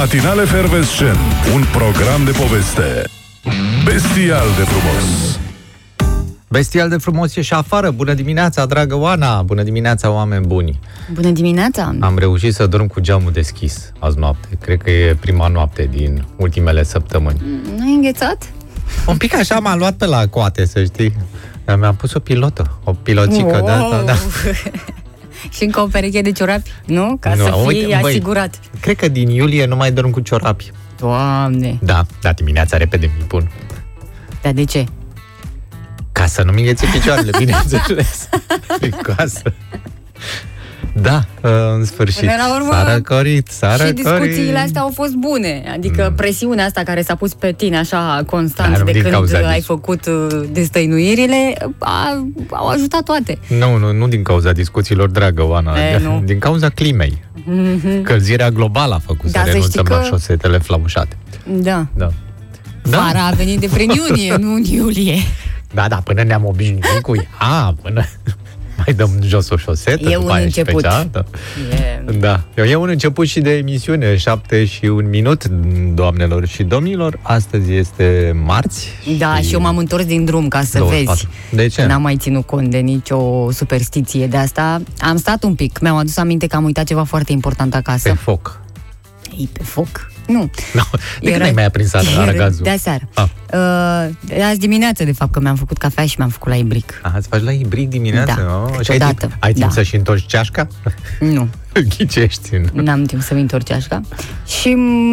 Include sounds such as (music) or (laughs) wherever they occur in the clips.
Matinal Efervescent, un program de poveste bestial de frumos. Bestial de frumos e și afară. Bună dimineața, dragă Oana! Bună dimineața, oameni buni! Bună dimineața! Am reușit să dorm cu geamul deschis azi noapte. Cred că e prima noapte din ultimele săptămăni. Nu ai înghețat? Un pic așa m-a luat pe la coate, să știi. Dar mi-am pus o pilotă, o piloțică, Wow! da, da, (laughs) da. Și încă o pereche de ciorapi, nu? Ca Nu, să fii uite, băi. asigurat. Cred că din iulie nu mai dorm cu ciorapi. Doamne! Da, da, dimineața repede mi pun. Dar de ce? Ca să nu-mi înghețe picioarele, (laughs) bineînțeles. Fricoasă. Da, în sfârșit. Până la urmă, s-a răcorit, s-a și răcorit. discuțiile astea au fost bune. Adică presiunea asta care s-a pus pe tine așa constant Dar nu de din când cauza ai dis- făcut uh, destăinuirile, a, au ajutat toate. Nu, nu, nu din cauza discuțiilor, dragă Oana, E, nu. (laughs) din cauza climei. Călzirea globală a făcut Da, să să renunțăm știi la că- șosetele flamușate. Da. Da. Vara a venit de prin (laughs) iunie, nu în iulie. Da, da, până ne-am obișnuit cu ea, până mai dăm jos o șosetă, E după un aia și pe început. cealaltă. E... Da, e un început și de emisiune, 7 și un minut, doamnelor și domnilor. Astăzi este marți. Da, și eu m-am întors din drum ca să 24. vezi. De ce? N-am mai ținut cont de nicio superstiție de asta. Am stat un pic, mi-am adus aminte că am uitat ceva foarte important acasă. Pe foc. Ei, pe foc? Nu. No, de când ai mai aprins era aragazul? De aseară. Ah. Uh, de azi dimineață, de fapt, că mi-am făcut cafea și mi-am făcut la ibric. Aha, îți faci la ibric dimineața? Da, oh, și ai câteodată, timp, ai timp da. să-și întorci ceașca? Nu, (laughs) Ghicești. Nu? n-am timp să-mi întorc ceașca. Și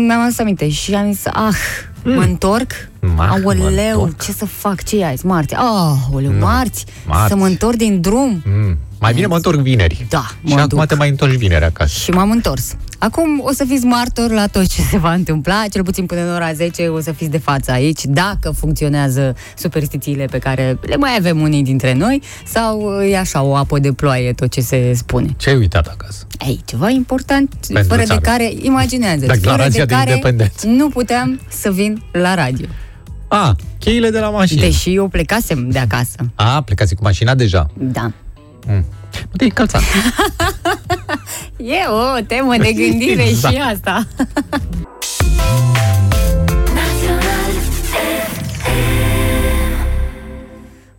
mi-am adus aminte și am zis, ah, mă întorc? Mah, mă Aoleu, întorc. ce să fac? Ce e azi? Marți? Aoleu, marți? marți. Să mă întorc din drum? Mm. Mai bine mă întorc vineri. Da, Și mă acum duc. te mai întorci vineri acasă. Și m-am întors. Acum o să fiți martor la tot ce se va întâmpla, cel puțin până în ora 10 o să fiți de față aici, dacă funcționează superstițiile pe care le mai avem unii dintre noi sau e așa o apă de ploaie tot ce se spune. Ce ai uitat acasă? Ei, ceva important, Pentru fără țară. de care, imaginează, fără Declarația de de care independență. nu puteam să vin la radio. A, cheile de la mașină. Deși eu plecasem de acasă. A, plecați cu mașina deja. Da. Mm. Nu te-ai încălțat. (laughs) E o temă de gândire (laughs) Da. și asta. (laughs)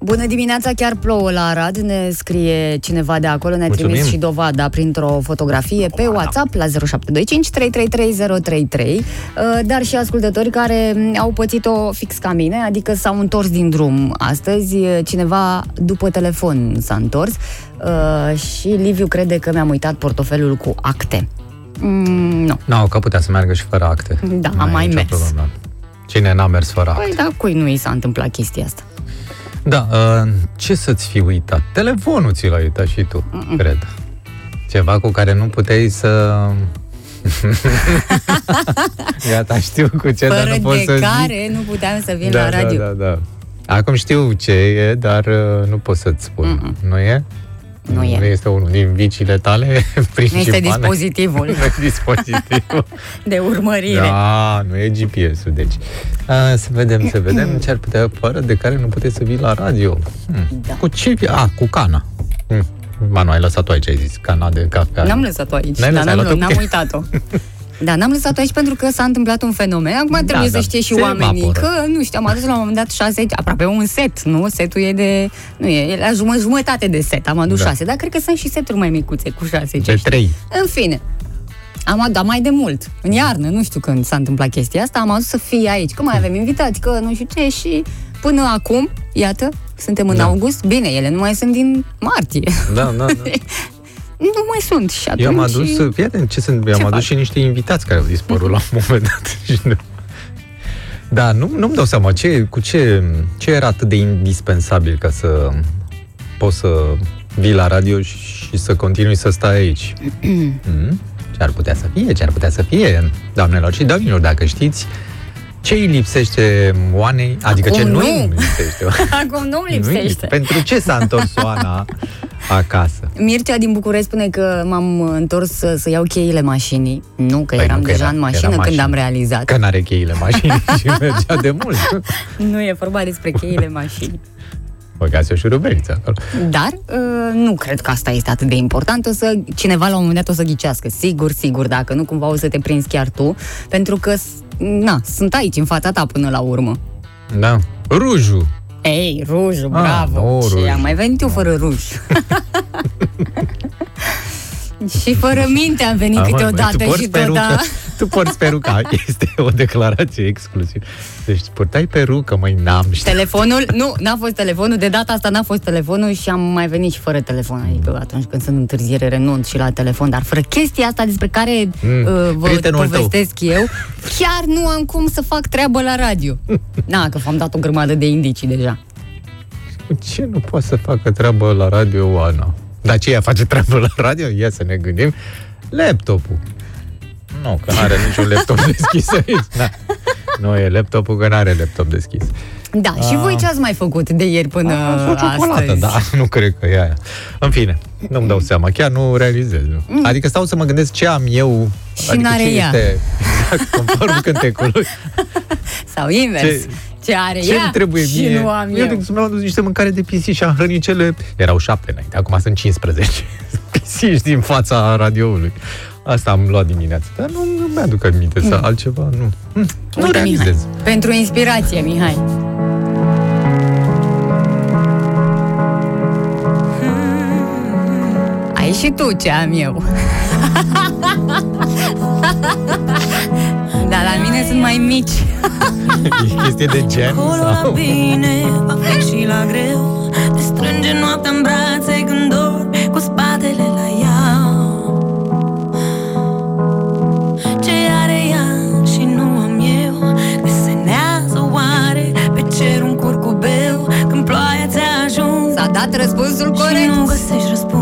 Bună dimineața, chiar plouă la Arad, ne scrie cineva de acolo, ne-a Mulțumim. trimis și dovada printr-o fotografie pe WhatsApp la 0725 333033, uh, dar și ascultători care mm, au pățit-o fix ca mine, adică s-au întors din drum astăzi, uh, cineva după telefon s-a întors uh, și Liviu crede că mi-am uitat portofelul cu acte. Mm, nu. Nu, că putea să meargă și fără acte. Da, Nu am e mai nicio mers. Problemă. Cine n-a mers fără acte? Păi da, cui nu i s-a întâmplat chestia asta? Da, uh, ce să-ți fi uitat? Telefonul ți l-ai uitat și tu, Mm-mm. cred. Ceva cu care nu puteai să... (laughs) Gata, știu cu ce, dar Fără nu pot de să care nu puteam să vin zic. la Da, radio. da, da, da. Acum știu ce e, dar uh, nu pot să-ți spun. Mm-mm. Nu e? Nu e. Nu este unul din viciile tale (laughs) Nu principale? (laughs) este dispozitivul Nu e dispozitivul. de urmărire. Da, nu e GPS-ul, deci. A, să vedem, să vedem ce ar putea fără de care nu puteți să vii la radio. Hmm. Da. Cu ce? A, cu cana. Hmm. Manu, ai lăsat-o aici, ai zis, cana de cafea. N-am lăsat-o aici, N-ai dar lăsat, ai n-am, luat-o? n-am uitat-o. (laughs) Da, n-am lăsat-o aici pentru că s-a întâmplat un fenomen. Acum trebuie da, să știe și se oamenii evaporă. că, nu știu, am adus la un moment dat șase, aproape un set, nu? Setul e de, nu e, e la jumă, jumătate de set, am adus Da. șase, dar cred că sunt și seturi mai micuțe cu șase. ce De știu. trei. În fine, am adus, dar mai de mult, în iarnă, nu știu când s-a întâmplat chestia asta, am adus să fie aici, că mai avem invitați, că nu știu ce și până acum, iată, suntem în Da. august, bine, ele nu mai sunt din martie. Da, da, da. (laughs) nu mai sunt și atunci... Eu am adus, fii atent, ce sunt, eu am Ce adus faci? și niște invitați care au dispărut la un moment dat. Și (laughs) nu- Da, nu, nu-mi dau seama ce, cu ce, ce era atât de indispensabil ca să poți să vii la radio și să continui să stai aici. (clears throat) mm? Ce ar putea să fie, ce ar putea să fie, doamnelor și domnilor, dacă știți, ce îi lipsește Oanei, adică ce Acum nu (laughs) nu. îi lipsește. Acum nu-mi Nu-i- lipsește. Pentru ce s-a întors (laughs) Oana acasă? Mircea din București spune că m-am întors să, să iau cheile mașinii. Nu, că Păi eram nu, că deja era- în era mașină când mașină. am realizat. Că n-are cheile mașinii și mergea de mult. (laughs) Nu e vorba despre cheile mașinii. Băgați o șurubeliță acolo. Dar uh, nu cred că asta este atât de important. O să, cineva la un moment dat o să ghicească. Sigur, sigur, dacă nu cumva o să te prinzi chiar tu. Pentru că, s- na, sunt aici în fața ta până la urmă. Da. Rujul. Ei, rujul, Ah, bravo! nu, și ruj. am mai venit eu fără ruj. (laughs) și fără minte am venit Ah, mă, câteodată tu porți și tot, perucă, da. (laughs) Tu porți peruca, este o declarație exclusivă. Deci purtai perucă, măi, n-am știut. Telefonul, nu, n-a fost telefonul, de data asta n-a fost telefonul și am mai venit și fără telefon, adică atunci când sunt în întârziere renunț și la telefon, dar fără chestia asta despre care Mm, uh, vă prietenul povestesc eu, chiar nu am cum să fac treabă la radio. (laughs) Na, că v-am dat o grămadă de indicii deja. Ce nu poate să facă treabă la radio, Ana? Dar ce ea face treabă la radio? Ia să ne gândim. Laptopul. Nu, că n-are niciun laptop (laughs) deschis aici. Da. Nu e laptopul, că n-are laptop deschis. Da, și voi ce ați mai făcut de ieri până A, o ciocolată, astăzi? da, (laughs) nu cred că e aia. În fine, nu-mi dau seama, chiar nu realizez. Nu. Adică stau să mă gândesc ce am eu, Și adică n-are ce ea. este, exact, (laughs) conform cântecului. Sau invers. Ce- Ce, are Ce ea îmi trebuie și mie? nu am eu. eu. de exemplu, mi-am adus niște mâncare de pisici și am hrănit cele... Erau șapte înainte, acum sunt 15 (laughs) pisici din fața radioului. Asta am luat dimineața. Dar nu, nu mi-aduc aminte să altceva, nu. Hm, nu Uite, Mihai, realizez. pentru inspirație, Mihai. Ai și tu ce am eu. (laughs) Dar la mine sunt mai mici. (laughs) E chestie de gen Acolo la sau... bine, la fric și la greu. Te strânge noaptea în brațe când dormi Cu spatele la ea. Ce are ea și nu am eu? Desenează oare pe cer un curcubeu Când ploaia ți-a ajuns? S-a dat răspunsul Și corect. nu găsești răspuns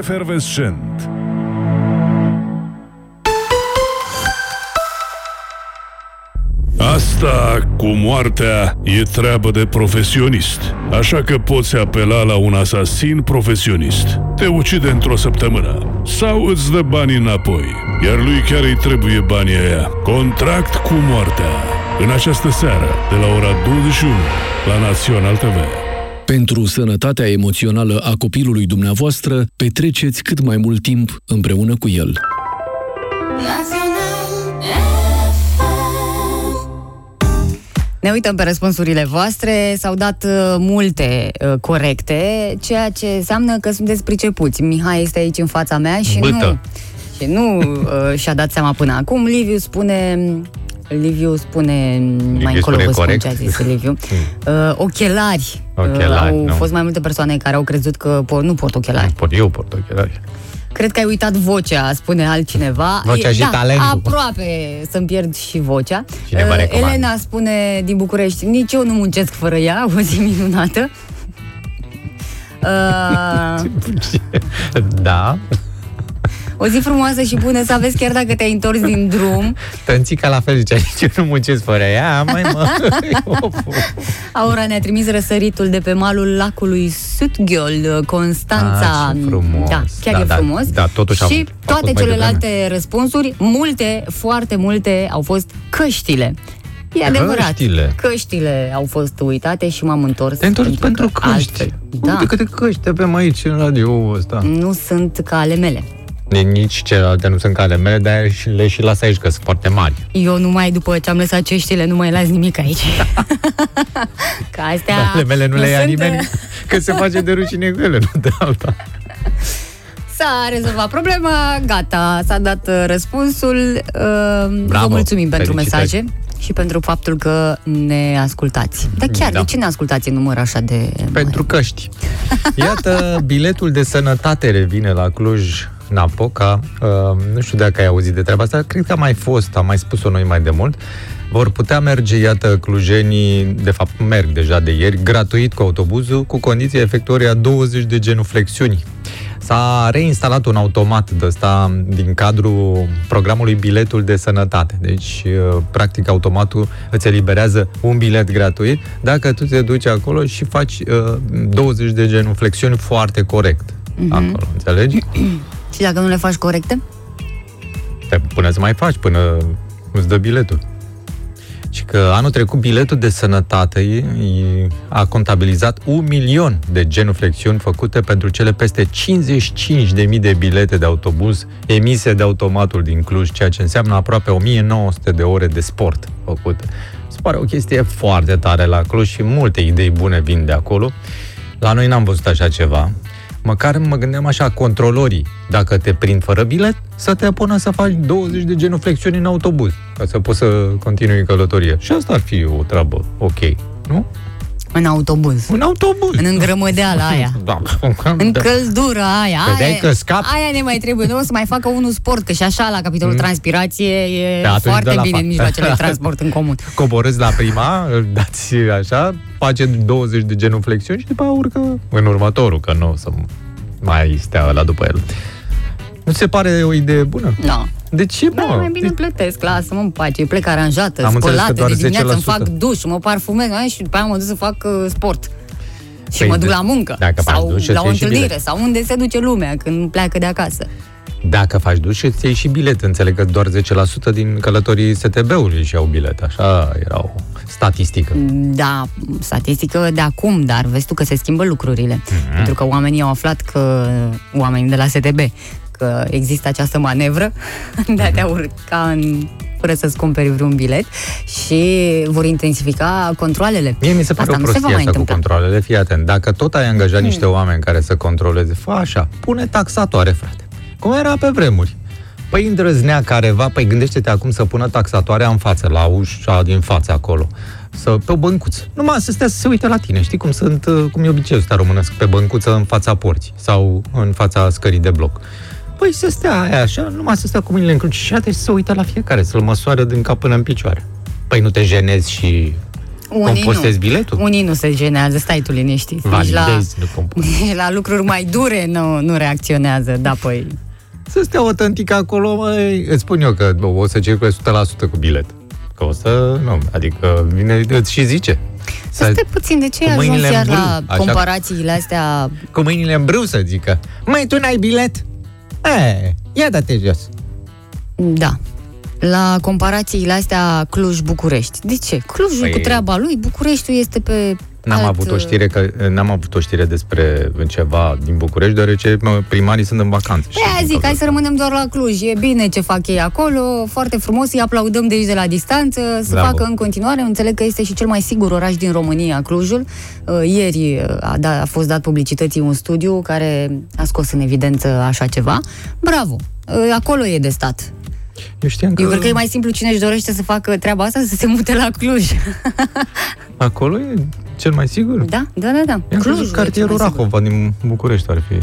efervescent. Asta cu moartea e treabă de profesionist, așa că poți apela la un asasin profesionist. Te ucide într-o săptămână sau îți dă banii înapoi, iar lui chiar îi trebuie banii aia. Contract cu moartea. În această seară, de la ora 21, la Național TV. Pentru sănătatea emoțională a copilului dumneavoastră, petreceți cât mai mult timp împreună cu el. Ne uităm pe răspunsurile voastre, s-au dat uh, multe uh, corecte, ceea ce înseamnă că sunteți pricepuți. Mihai este aici în fața mea și Bâtă. nu, și nu uh, și-a dat seama până acum. Liviu spune... Liviu spune, mai încolo spune vă spun corect. ce a zis Liviu, (laughs) uh, ochelari. Ochelari, uh, au nu. fost mai multe persoane care au crezut că po- nu pot ochelari. Pot, eu port ochelari. Cred că ai uitat vocea, spune altcineva. Vocea E- și da, talentul. aproape să-mi pierd și vocea. Cineva Uh, recomandă. Elena spune din București, nici eu nu muncesc fără ea, (laughs) o zi minunată. (laughs) Uh, da, O zi frumoasă și bună să aveți chiar dacă te-ai întors din drum. Tănțica la fel zicea, nici eu nu muncesc fără ea, mai mă. (laughs) Aura ne-a trimis răsăritul de pe malul lacului Sutghiol, Constanța. Ah, ce frumos. Da, chiar Da, e da, frumos. da, totuși am și făcut toate mai celelalte răspunsuri, multe, foarte multe, au fost căștile. E adevărat. Căștile. Căștile au fost uitate și m-am întors. Te întorci pentru că căști. altfel- Da, Uite câte căști avem aici în radio ăsta. nu sunt ca ale mele. Nici celelalte nu sunt ca ale mele, dar și le și las aici, că sunt foarte mari. Eu numai după ce am lăsat ceștile, nu mai las nimic aici. (laughs) Ca astea Dar ale mele nu, le ia sunt, nimeni, (laughs) că se face de rușine cu ele, nu de alta. S-a rezolvat problema, gata, s-a dat uh, răspunsul. Uh, Bravo, Vă mulțumim pentru felicitări. mesaje și pentru faptul că ne ascultați. Dar chiar, Da. de ce ne ascultați în număr așa de Pentru căști. (laughs) Iată, biletul de sănătate revine la Cluj Napoca. Uh, nu știu dacă ai auzit de treaba asta, cred că a mai fost, am mai spus-o noi mai de mult. Vor putea merge, iată, clujenii, de fapt merg deja de ieri, gratuit cu autobuzul, cu condiția efectuării a 20 de genuflexiuni. S-a reinstalat un automat de ăsta din cadrul programului Biletul de Sănătate. Deci, uh, practic, automatul îți eliberează un bilet gratuit dacă tu te duci acolo și faci uh, 20 de genuflexiuni foarte corect. Acolo, înțelegi? (clears throat) Și dacă nu le faci corecte? Te, până să mai faci, până îți dă biletul. Și că anul trecut biletul de sănătate e- e- a contabilizat un milion de genuflexiuni făcute pentru cele peste 55.000 de bilete de autobuz emise de automatul din Cluj, ceea ce înseamnă aproape 1900 de ore de sport făcute. Se pare o chestie foarte tare la Cluj și multe idei bune vin de acolo. La noi n-am văzut așa ceva. Măcar mă gândeam așa, controlorii, dacă te prind fără bilet, să te pună să faci 20 de genuflexiuni în autobuz, ca să poți să continui călătoria. Și asta ar fi o treabă ok, nu? În autobuz. Un autobuz. În îngrămădeala aia. (laughs) Da. În da. căldura aia. Vedeai aia, că scap? aia ne mai trebuie. Nu o să mai facă unul sport, că și așa la capitolul transpirație e Da, atunci foarte dă la bine fac. în mijloacele de (laughs) transport în comun. Coborâți la prima, îl dați așa, face 20 de genuflexiuni și după aia urcă în următorul, că nu o să mai stea la după el. Nu ți se pare o idee bună? Nu. De ce, Da, mă? mai bine plătesc, lasă-mă în pace, plec aranjată, Am înțeles că spălată, doar de dimineață îmi 10%. fac duș, mă parfumez ai, și după aia mă duc să fac uh, sport. Și Păi, mă duc de- la muncă. dacă faci sau duș, la îți o iei și întâlnire, bilet. sau unde se duce lumea când pleacă de acasă. Dacă faci duș, îți iei și bilet. Înțeleg că doar 10% din călătorii STB-ului și au bilet. Așa era o statistică. Da, statistică de acum, dar vezi tu că se schimbă lucrurile. Mhm. Pentru că oamenii au aflat că, oamenii de la STB, că există această manevră (laughs) de a te urca în fără să-ți cumperi vreun bilet și vor intensifica controlele. Mie mi se pare Asta o nu se va prostie mai asta cu întâmpla. Hmm. controlele. Fii atent, dacă tot ai angajat niște oameni care să controleze, fă așa, pune taxatoare, frate. Cum era pe vremuri. Păi îndrăznea careva, păi gândește-te acum să pună taxatoarea în față, la ușa din față acolo. Să, pe o băncuță. Numai să stea să se uite la tine. Știi cum sunt, uh, cum e obiceiul ăsta românesc, pe băncuță în fața porții sau în fața scării de bloc. Păi să stea aia așa, numai să stea cu mâinile încrucișate și să se uite la fiecare, să-l măsoare din cap până în picioare. Păi nu te jenezi și Unii compostezi nu. biletul? Unii nu se genează, stai tu liniștit. Nici la, Validezi, nu compostezi. nici (laughs) la lucruri mai dure nu, nu reacționează. Da, păi, Să stea o tântică acolo, măi, îți spun eu că bă, o să circule 100% cu bilet. Că o să, nu, adică vine, îți și zice. să stai puțin, de ce cu ai ajuns mâinile în iar brâu, la așa. comparațiile astea cu mâinile în brâu să zică, măi, tu n-ai bilet? E, ia da-te jos. Da. La comparațiile astea Cluj-București. De ce? Clujul Păi- cu treaba lui, Bucureștiul este pe N-am alt, avut o știre că n-am avut o știre despre ceva din București, deoarece mă, primarii sunt în vacanță. Păi aia zic, hai să rămânem doar la Cluj. E bine ce fac ei acolo, foarte frumos, îi aplaudăm de aici de la distanță, să Bravo. facă în continuare. Înțeleg că este și cel mai sigur oraș din România, Clujul. Uh, Ieri uh, a, da, a fost dat publicității un studiu care a scos în evidență așa ceva. Bravo! Uh, Acolo e de stat. Eu știam că Eu cred că e mai simplu cine își dorește să facă treaba asta, să se mute la Cluj. (laughs) acolo e cel mai sigur. da, da, da, da. I-am Clujul crezut e cartierul cel mai sigur. Rahova din București ar fi.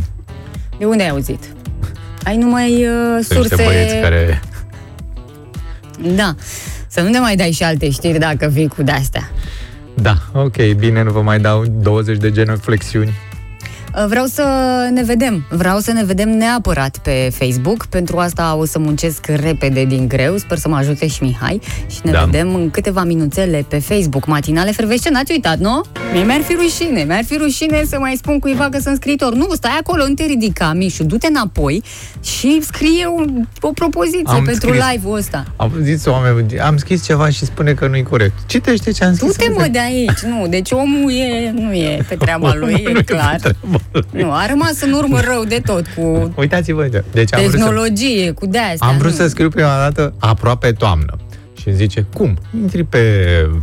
De unde ai auzit? Ai numai uh, Sunt niște surse... băieți care... Da. Să nu ne mai dai și alte știri dacă vii cu de-astea. Da, ok, bine, nu vă mai dau 20 de genuflexiuni. Uh, Vreau să ne vedem. Vreau să ne vedem neapărat pe Facebook. Pentru asta o să muncesc repede din greu. Sper să mă ajute și Mihai. Și ne Da. vedem în câteva minuțele pe Facebook. Matinale fervescent, n-ați uitat, nu? Mie mi-ar fi rușine. Mi-ar fi rușine să mai spun cuiva că sunt scriitor. Nu, stai acolo, nu te ridica, Mișu. Du-te înapoi și scrie un, o propoziție Am pentru scris. live-ul ăsta. Am zis oameni, am scris ceva și spune că nu-i corect. Citește ce am scris. Du-te, mă, de aici. Nu, deci omul e, nu e pe treaba lui, Nu e pe clar. treaba lui. Nu, a rămas în urmă rău de tot cu Uitați-vă, deci am vrut, să, tehnologie, cu de-astea. am vrut nu. să scriu prima dată aproape toamnă. Și îmi zice, cum? Intri pe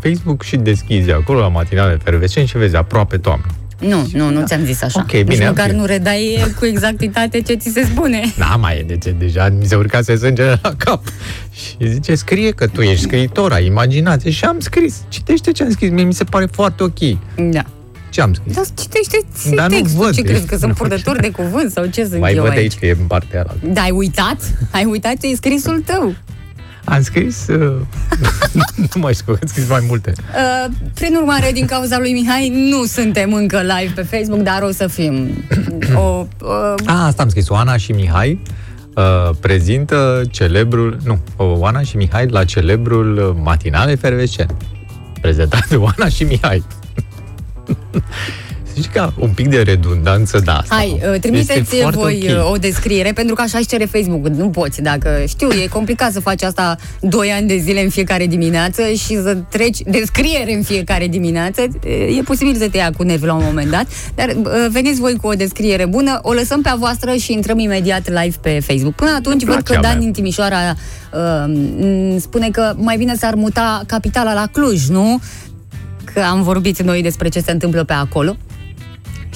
Facebook și deschizi acolo la matinale fervescent și vezi aproape toamnă. Nu, nu, nu ți-am zis așa. Ok, Nici bine, măcar ok. nu redai cu exactitate ce ți se spune. (laughs) Da, mai e, de ce? Deja mi se urcase sângele la cap. Și zice, scrie că tu ești scriitor, ai imaginație. Și am scris. Citește ce am scris. Mie mi se pare foarte ok. Da. Ce am scris? Dar citește Dar nu textul. văd. Ce crezi, că sunt Nu. purtători de cuvânt sau ce sunt Mai eu văd aici? aici că e în partea aia. Da, ai uitat? Ai uitat ce e scrisul tău. Am scris... Uh, (laughs) nu mai știu, am scris mai multe. Uh, prin urmare, din cauza lui Mihai, nu suntem încă live pe Facebook, dar o să fim. (clears throat) O, uh, A, asta am scris. Oana și Mihai uh, prezintă celebrul... Nu, Oana și Mihai la celebrul uh, matinal efervescent. Prezentat de Oana și Mihai. Zici că un pic de redundanță, da. Asta. Hai, uh, Este trimiteți foarte voi ok. uh, o descriere, pentru că așa își cere Facebook. Nu poți, dacă știu, e complicat să faci asta 2 ani de zile în fiecare dimineață și să treci descriere în fiecare dimineață. E posibil să te ia cu nervi la un moment dat, dar uh, veniți voi cu o descriere bună, o lăsăm pe a voastră și intrăm imediat live pe Facebook. Până atunci, văd că place a Dan mea. din Timișoara uh, m, spune că mai bine s-ar muta capitala la Cluj, nu? Că am vorbit noi despre ce se întâmplă pe acolo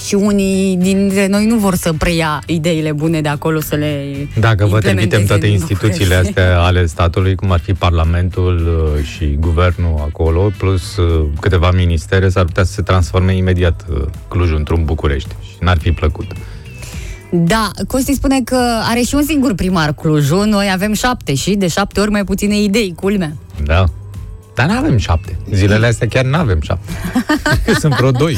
și unii dintre noi nu vor să preia ideile bune de acolo să le Dacă vă implementeze trimitem toate în instituțiile București. astea (laughs) ale statului, cum ar fi Parlamentul uh, și Guvernul acolo, plus uh, câteva ministere, s-ar putea să se transforme imediat uh, Clujul într-un București și n-ar fi plăcut. Da, Costi spune că are și un singur primar Clujul, noi avem șapte și de șapte ori mai puține idei, culmea. Da. Dar nu avem șapte. Zilele astea chiar nu avem șapte. (laughs) Sunt vreo doi.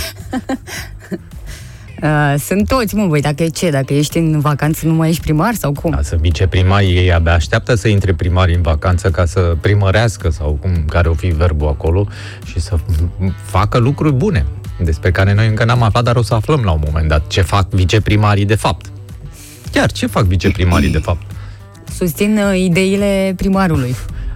Uh, sunt toți, mă, băi, dacă e ce, dacă ești în vacanță nu mai ești primar sau cum? Da, să viceprimari, ei abia așteaptă să intre primarii în vacanță ca să primărească sau cum care o fi verbul acolo și să f- facă lucruri bune despre care noi încă n-am aflat, dar o să aflăm la un moment dat ce fac viceprimarii de fapt. Chiar, ce fac viceprimarii de fapt? Susțin uh, ideile primarului.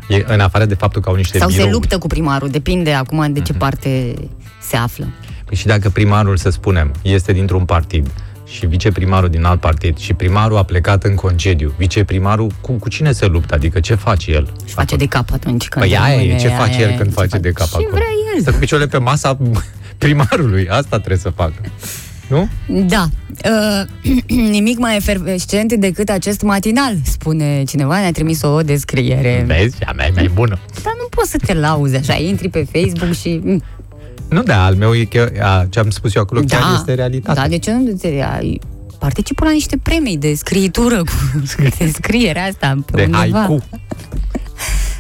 E, în afară de faptul că au niște Sau se birouri. luptă cu primarul, depinde acum de ce Mhm. parte se află. Păi și dacă primarul, să spunem, este dintr-un partid și viceprimarul din alt partid și primarul a plecat în concediu, viceprimarul cu, cu cine se luptă? Adică ce face el? Și face de cap atunci când Păi aia e, rămâne, ce aia face e, el când ce face de cap Ce acolo? vrea el. Să cu picioarele pe masa (laughs) primarului, asta trebuie să facă. Nu? Da. Uh, (clears throat) nimic mai efervescent decât acest matinal, spune cineva, ne-a trimis o descriere. Vezi? A mea e mai bună. Dar nu poți să te lauzi așa, intri pe Facebook și... mm, Nu, da, al meu e că, a, ce am spus eu acolo chiar este realitate. Da, de ce nu te ai- Participă la niște premii de scriitură cu (laughs) de scriere asta pe de undeva. haiku.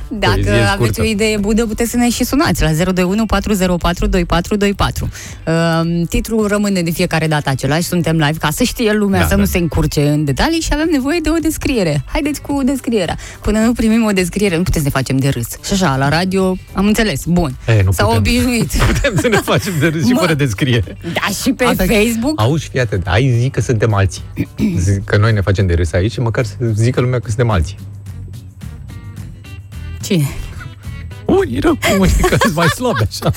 Dacă Poezie aveți scurtă. o idee bună, puteți să ne și sunați la 021 404 2424. Uh, titlul rămâne de fiecare dată același, suntem live ca să știe lumea, Da, să da. nu se încurce în detalii și avem nevoie de o descriere. Haideți cu descrierea. Până nu primim o descriere, nu putem să ne facem de râs. Și așa, la radio, am înțeles, bun. E, nu S-au putem. obișnuit. (laughs) Putem să ne facem de râs și Mă. fără descriere. Da, și pe Asta- Facebook. Auzi, fii atent, ai zi că suntem alții. Zic că noi ne facem de râs aici și măcar să zică lumea că suntem alții. Cine? Unii rău, unii (laughs) că sunt mai slabi așa.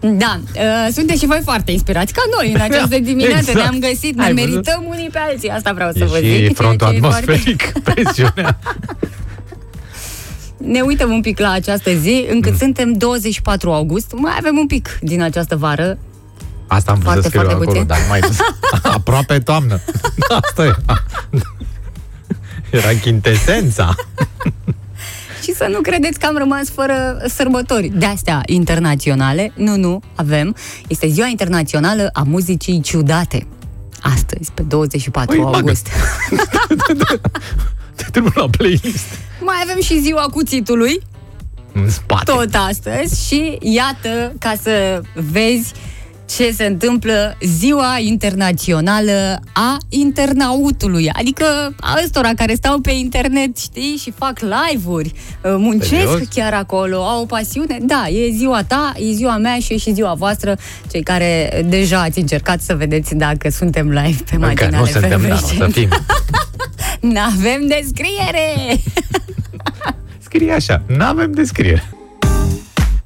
Da, uh, sunteți și voi foarte inspirați, ca noi în această dimineață. exact. Ne-am găsit, ne Ai văzut? merităm unii pe alții. Asta vreau să vă E zic. și frontul ceea ce e foarte- atmosferic, (laughs) presiunea. Ne uităm un pic la această zi, încât suntem 24 august. Mai avem un pic din această vară. Asta am vrut Foarte, să scriu foarte acolo, puțin. dar nu mai (laughs) Aproape toamnă. Asta era. Era chintesența. (laughs) Și să nu credeți că am rămas fără sărbători de astea internaționale. Nu, nu, avem. Este Ziua Internațională a Muzicii Ciudate. Astăzi, pe 24 Păi, bagă. august. Te trebuie la playlist. Mai avem și Ziua Cuțitului, În spate. tot astăzi și iată, ca să vezi ce se întâmplă ziua internațională a internautului, adică a ăstora care stau pe internet, știi, și fac live-uri, uh, muncesc Serios? chiar acolo, au o pasiune. Da, e ziua ta, e ziua mea și e și ziua voastră, cei care deja ați încercat să vedeți dacă suntem live pe Încă matinale nu suntem, dar o să Fervescent. fim. (laughs) N-avem descriere! Scrie așa, n-avem descriere.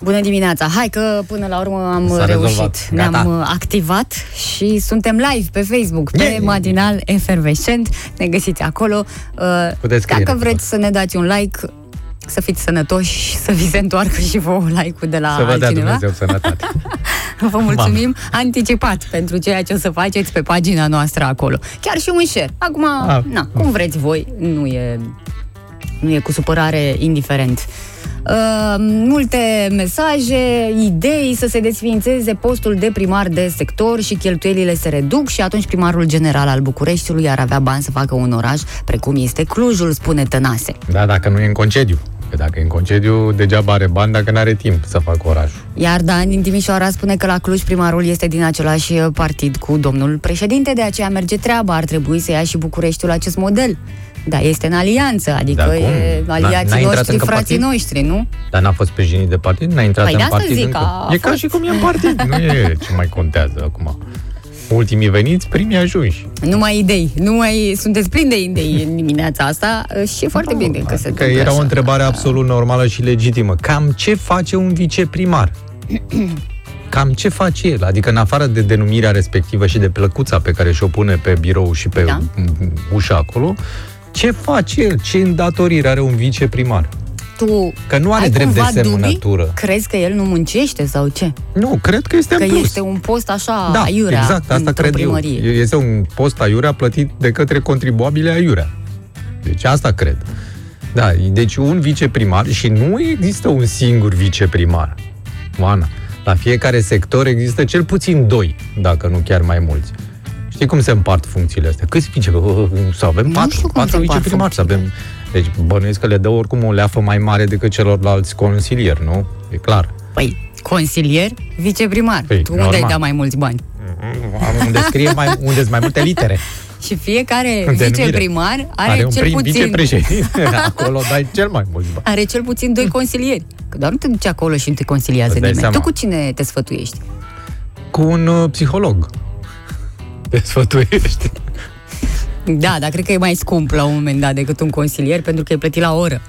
Bună dimineața! Hai că până la urmă am S-a reușit. rezolvat. Gata. Ne-am uh, activat și suntem live pe Facebook, pe Yay! Matinal Efervescent. Ne găsiți acolo. Uh, Puteți scrie Dacă acolo. vreți să ne dați un like, să fiți sănătoși, să vi se întoarcă și vouă like-ul de la Să vă dea altcineva. Dumnezeu sănătate. (laughs) Vă mulțumim anticipat pentru ceea ce o să faceți pe pagina noastră acolo. Chiar și un share. Acum, Ah. na, cum vreți voi, nu e, nu e cu supărare indiferent. Uh, multe mesaje, idei să se desființeze postul de primar de sector și cheltuielile se reduc și atunci primarul general al Bucureștiului ar avea bani să facă un oraș precum este Clujul, spune Tănase. Da, dacă nu e în concediu. Că dacă e în concediu, degeaba are bani dacă nu are timp să facă orașul. Iar Dan din Timișoara spune că la Cluj primarul este din același uh, partid cu domnul președinte, de aceea merge treaba, ar trebui să ia și Bucureștiul acest model. Da, este în alianță, adică Da, cum? e N-a- aliații n-a intrat noștri, încă frații partid? noștri, nu? Dar n-a fost sprijinit de partid, n-a intrat Păi de în asta partid zic, încă. a E ca fost. și cum e în partid, nu e ce mai contează acum. Ultimii veniți, primii ajunși. Numai idei, numai sunteți plini de idei în dimineața asta uh, și e foarte bine că se Că întâmplă era o așa. întrebare absolut normală și legitimă. Cam ce face un viceprimar? Cam ce face el? Adică în afară de denumirea respectivă și de plăcuța pe care și-o pune pe birou și pe Da. da. ușa acolo, ce face el? Ce îndatoriri are un viceprimar? Tu Că nu are ai drept de cumva dubii? semnătură. Crezi că el nu muncește sau ce? Nu, cred că este Că în plus. este un post așa da, aiurea exact, asta într-o cred primărie. eu. Este un post aiurea plătit de către contribuabile aiurea. Deci asta cred. Da, deci un viceprimar și nu există un singur viceprimar. Oana, la fiecare sector există cel puțin doi, dacă nu chiar mai mulți. Știi cum se împart funcțiile astea? Câți vice? Să avem Nu patru, știu cum patru se împart viceprimari, să avem... Deci bănuiesc că le dă oricum o leafă mai mare decât celorlalți consilieri, nu? E clar. Păi, consilier, viceprimar. Păi, tu unde normal. ai dat mai mulți bani? Unde scrie mai, (laughs) unde sunt mai multe litere. Și fiecare Denumire. viceprimar are, Are un cel prim puțin vicepreședinte. (laughs) Acolo dai cel mai mulți bani. are cel puțin doi consilieri. Că doar nu te duci acolo și nu te consiliază Îți dai nimeni. seama. Tu cu cine te sfătuiești? Cu un uh, psiholog. Te sfătuiești. Da, dar cred că e mai scump la un moment dat decât un consilier pentru că e plătit la oră.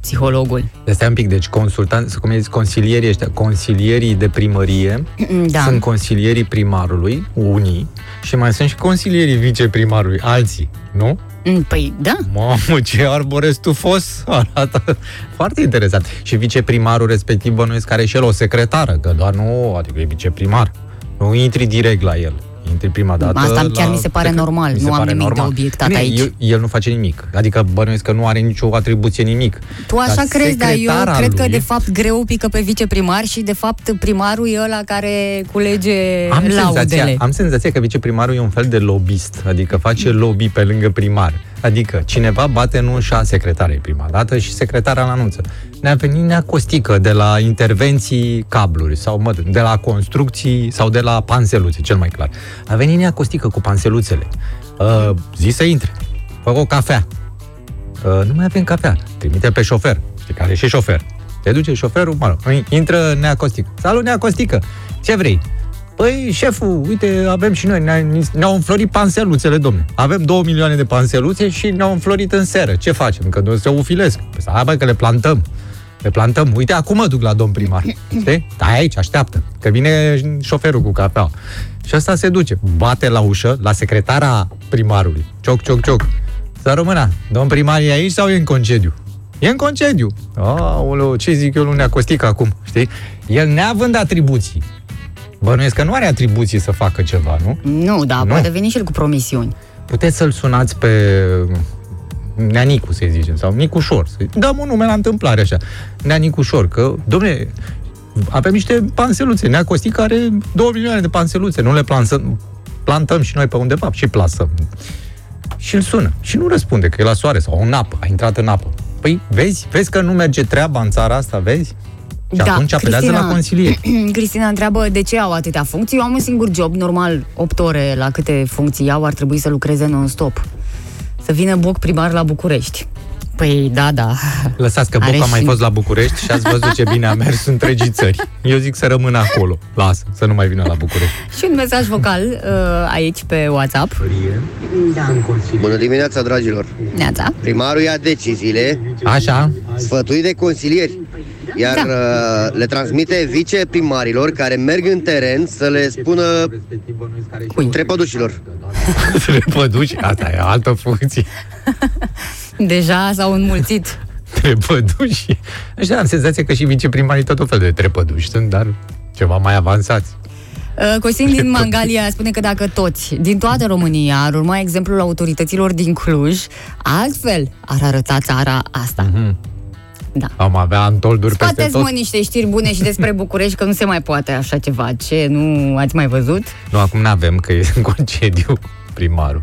Psihologul. Stai un pic, deci consultanți, cum zis, consilierii ăștia, consilierii de primărie, Da. sunt consilierii primarului, unii, și mai sunt și consilierii viceprimarului, alții, nu? Mm, Păi, da. Mamă, ce arbore stufos arată. (laughs) Foarte interesant. Și viceprimarul respectiv bănuiesc că are și el o secretară, că doar nu, adică e viceprimar. Nu intri direct la el. Intri prima dată Asta chiar la mi se pare secre- normal. Mi se Nu am pare nimic de normal. obiectat Bine, aici. El, el nu face nimic. Adică bănuiesc că nu are nicio atribuție nimic. Tu așa Dar crezi, dar eu secretara cred că lui- de fapt greu pică pe viceprimar și de fapt primarul e ăla care culege am senzația, laudele. am senzația că viceprimarul e un fel de lobbyist, adică face lobby pe lângă primar. Adică cineva bate în ușa secretarei prima dată și secretara îl anunță. Ne-a venit Nea Costică de la intervenții cabluri sau mă, de la construcții sau de la panseluțe, cel mai clar. A venit Nea Costică cu panseluțele. Uh, zi să intre. Fă o cafea. Uh, nu mai avem cafea. Trimite pe șofer. Știi care e și șofer. Te duce șoferul, mă rog, intră Nea Costică. Salut, Nea Costică! Ce vrei? Păi, șeful, uite, avem și noi, ne- ne-au înflorit panseluțele, domne. Avem două milioane de panseluțe și ne-au înflorit în seră. Ce facem? Că nu se ufilesc. Păi, stai, bă, că le plantăm. Le plantăm. Uite, acum mă duc la domn primar. (clears throat) Știi? Stai aici, așteaptă. Că vine șoferul cu cafea. Și ăsta se duce. Bate la ușă, la secretara primarului. Cioc, cioc, cioc. Să rămână. Domn primar e aici sau e în concediu? E în concediu. Aoleu, ce zic eu lui Nea Costică acum, știi? El neavând atribuții, bănuiesc că nu are atribuții să facă ceva, nu? Nu, da, Nu. poate veni și el cu promisiuni. Puteți să-l sunați pe Neanicu, să zicem, sau Nicușor. Să dăm un nume la întâmplare, așa. Neanicușor, că, domne, avem niște panseluțe. Nea Costică are două milioane de panseluțe. Nu le plantăm, plantăm și noi pe undeva și plasăm. Și îl sună. Și nu răspunde, că e la soare sau în apă. A intrat în apă. Păi, vezi? Vezi că nu merge treaba în țara asta, vezi? Și atunci apelează la consilieri. (clears throat) Cristina întreabă de ce au atâtea funcții. Eu am un singur job, normal, 8 ore la câte funcții au, ar trebui să lucreze non-stop. Să vină Boc primar la București. Păi, da, da. Lăsați că Are Boc a mai și- fost la București și ați văzut ce bine a mers întregii țări. Eu zic să rămână acolo. Lasă, să nu mai vină la București. Și un mesaj vocal uh, aici pe WhatsApp. Bună dimineața, dragilor! Neața. Primarul ia deciziile Așa? sfătuit de consilieri, iar Da. uh, le transmite viceprimarilor care merg în teren să le spună Cui? trepădușilor. (laughs) Trepăduși, asta e altă funcție. (laughs) Deja s-au înmulțit. Trepăduși. Așa am senzația că și viceprimarii tot fel de trepăduși sunt, dar ceva mai avansați. Uh, Costin din Mangalia spune că dacă toți, din toată România, ar urma exemplul autorităților din Cluj, altfel ar arăta țara asta. Mhm. Da. Am avea antolduri peste Scoateți, tot. mă, niște știri bune și despre (laughs) București, că nu se mai poate așa ceva. Ce, nu ați mai văzut? Nu, acum nu avem, că e în concediu primarul.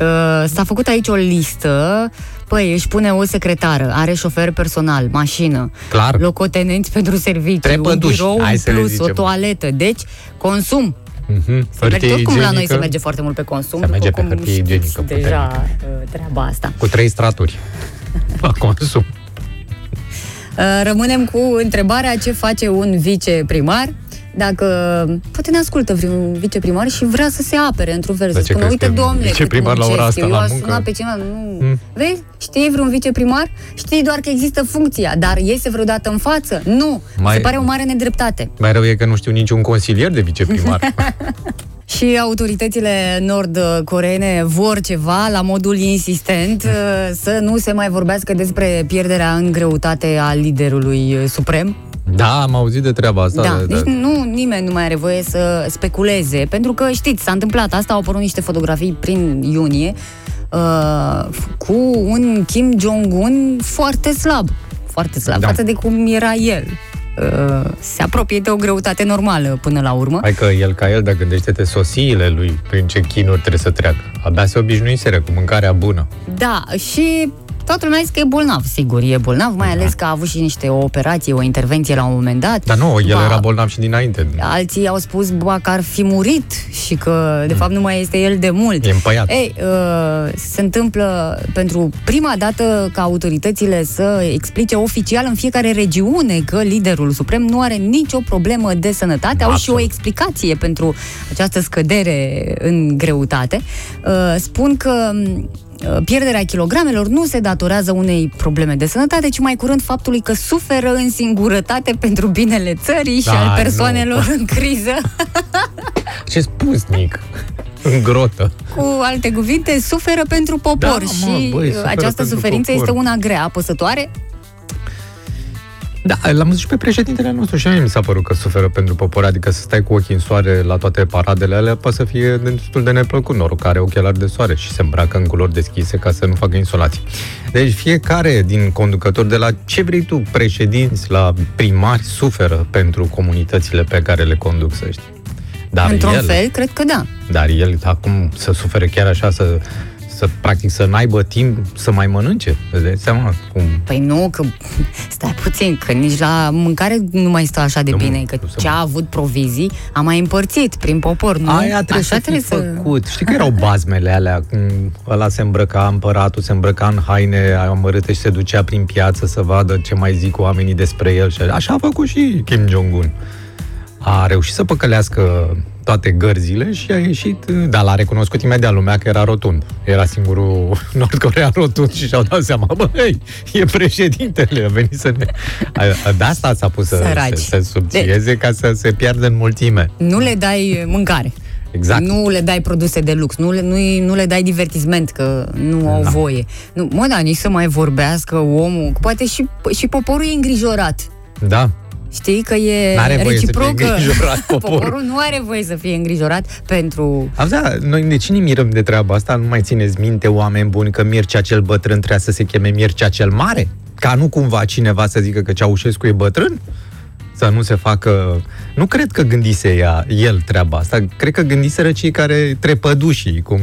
Uh, s-a făcut aici o listă. Păi, își pune o secretară, are șofer personal, mașină, Clar. locotenenți pentru serviciu, Trei un păduși, birou hai în să le plus, o zicem. toaletă. Deci, consum. Mhm. Se merge, oricum la noi igienică, se merge foarte mult pe consum. Se merge pe oricum hârtie știți igienică deja uh, treaba asta. Cu trei straturi. (laughs) La consum. Uh, Rămânem cu întrebarea ce face un viceprimar dacă poate ne ascultă vreun viceprimar și vrea să se apere într-un fel, Dar să ce spună, crezi uite, că domnule, cât viceprimar la ora muncesc asta eu, la eu aș muncă? suna pe cineva, nu. Mm. Vezi? Știi vreun viceprimar? Știi doar că există funcția, dar iese vreodată în față? Nu. Mai- Se pare o mare nedreptate. Mai rău e că nu știu niciun consilier de viceprimar. (laughs) Și autoritățile nord-coreene vor ceva la modul insistent uh, să nu se mai vorbească despre pierderea în greutate a liderului uh, suprem. da, am auzit de treaba asta. Da, de, deci de. nu, nimeni nu mai are voie să speculeze, pentru că știți, s-a întâmplat asta, au apărut niște fotografii prin iunie uh, cu un Kim Jong-un foarte slab, foarte slab, Da. față de cum era el. Uh, se apropie de o greutate normală până la urmă. Hai că el ca el, dar gândește-te sosiile lui prin ce chinuri trebuie să treacă. Abia se obișnuiseră cu mâncarea bună. Da, și toată lumea zice că e bolnav, sigur, e bolnav, mai ales că a avut și niște operații, o intervenție la un moment dat. Dar nu, el Ba, era bolnav și dinainte. Alții au spus ba, că ar fi murit și că, de fapt, nu mai este el de mult. E împăiat. Ei, uh, se întâmplă pentru prima dată ca autoritățile să explice oficial în fiecare regiune că liderul suprem nu are nicio problemă de sănătate. Au și o Absolut. explicație pentru această scădere în greutate. Uh, Spun că m, uh, pierderea kilogramelor nu se datorează unei probleme de sănătate, ci mai curând faptului că suferă în singurătate (laughs) pentru binele țării și Da, al nu. persoanelor în criză. (laughs) Ce spusnic. În grotă. Cu alte cuvinte, suferă pentru popor Da, mă, și băi, uh, suferă această pentru suferință popor. este una grea, apăsătoare. Da, l-am văzut și pe președintele nostru și mie mi s-a părut că suferă pentru popor, adică să stai cu ochii în soare la toate paradele alea, poate să fie destul de neplăcut noroc că are ochelari de soare și se îmbracă în culori deschise ca să nu facă insolații. Deci fiecare din conducători, de la ce vrei tu, președinți, la primari, suferă pentru comunitățile pe care le conduc, să știi. Dar Într-un el, fel, cred că da. Dar el acum să sufere chiar așa, să, să practic să n-aibă timp să mai mănânce. Îți dai seama cum Păi nu, că stai puțin, că nici la mâncare nu mai stă așa de Nu, bine, că nu se ce a avut provizii a mai împărțit prin popor, nu? Aia trebuie așa să trebuie fi făcut. Știi că erau bazmele alea, cum ăla se îmbrăca, împăratul se îmbrăca în haine amărâte și se ducea prin piață să vadă ce mai zic oamenii despre el. Și așa a făcut și Kim Jong-un. A reușit să păcălească toate gărzile și a ieșit, dar l-a recunoscut imediat lumea că era rotund. Era singurul (laughs) nord-corean rotund și și-au dat seama, băi, e președintele, a venit să ne... A- a- De asta s-a pus să Săraci. se, să subțieze ca să se piardă în mulțime. Nu le dai mâncare. Exact. Nu le dai produse de lux, nu le, nu, nu le dai divertisment, că nu au Da. voie. Nu, mă, da, nici să mai vorbească omul, poate și, și poporul e îngrijorat. Da, Știi că e N-are voie să fie reciprocă. îngrijorat (laughs) poporul. poporul nu are voie să fie îngrijorat pentru... Am da, noi de ce ne mirăm de treaba asta? Nu mai țineți minte, oameni buni, că Mircea cel bătrân trebuia să se cheme Mircea cel mare? Ca nu cumva cineva să zică că Ceaușescu e bătrân? Să nu se facă... Nu cred că gândise ea, el treaba asta, cred că gândiseră cei care trepădușii, cum,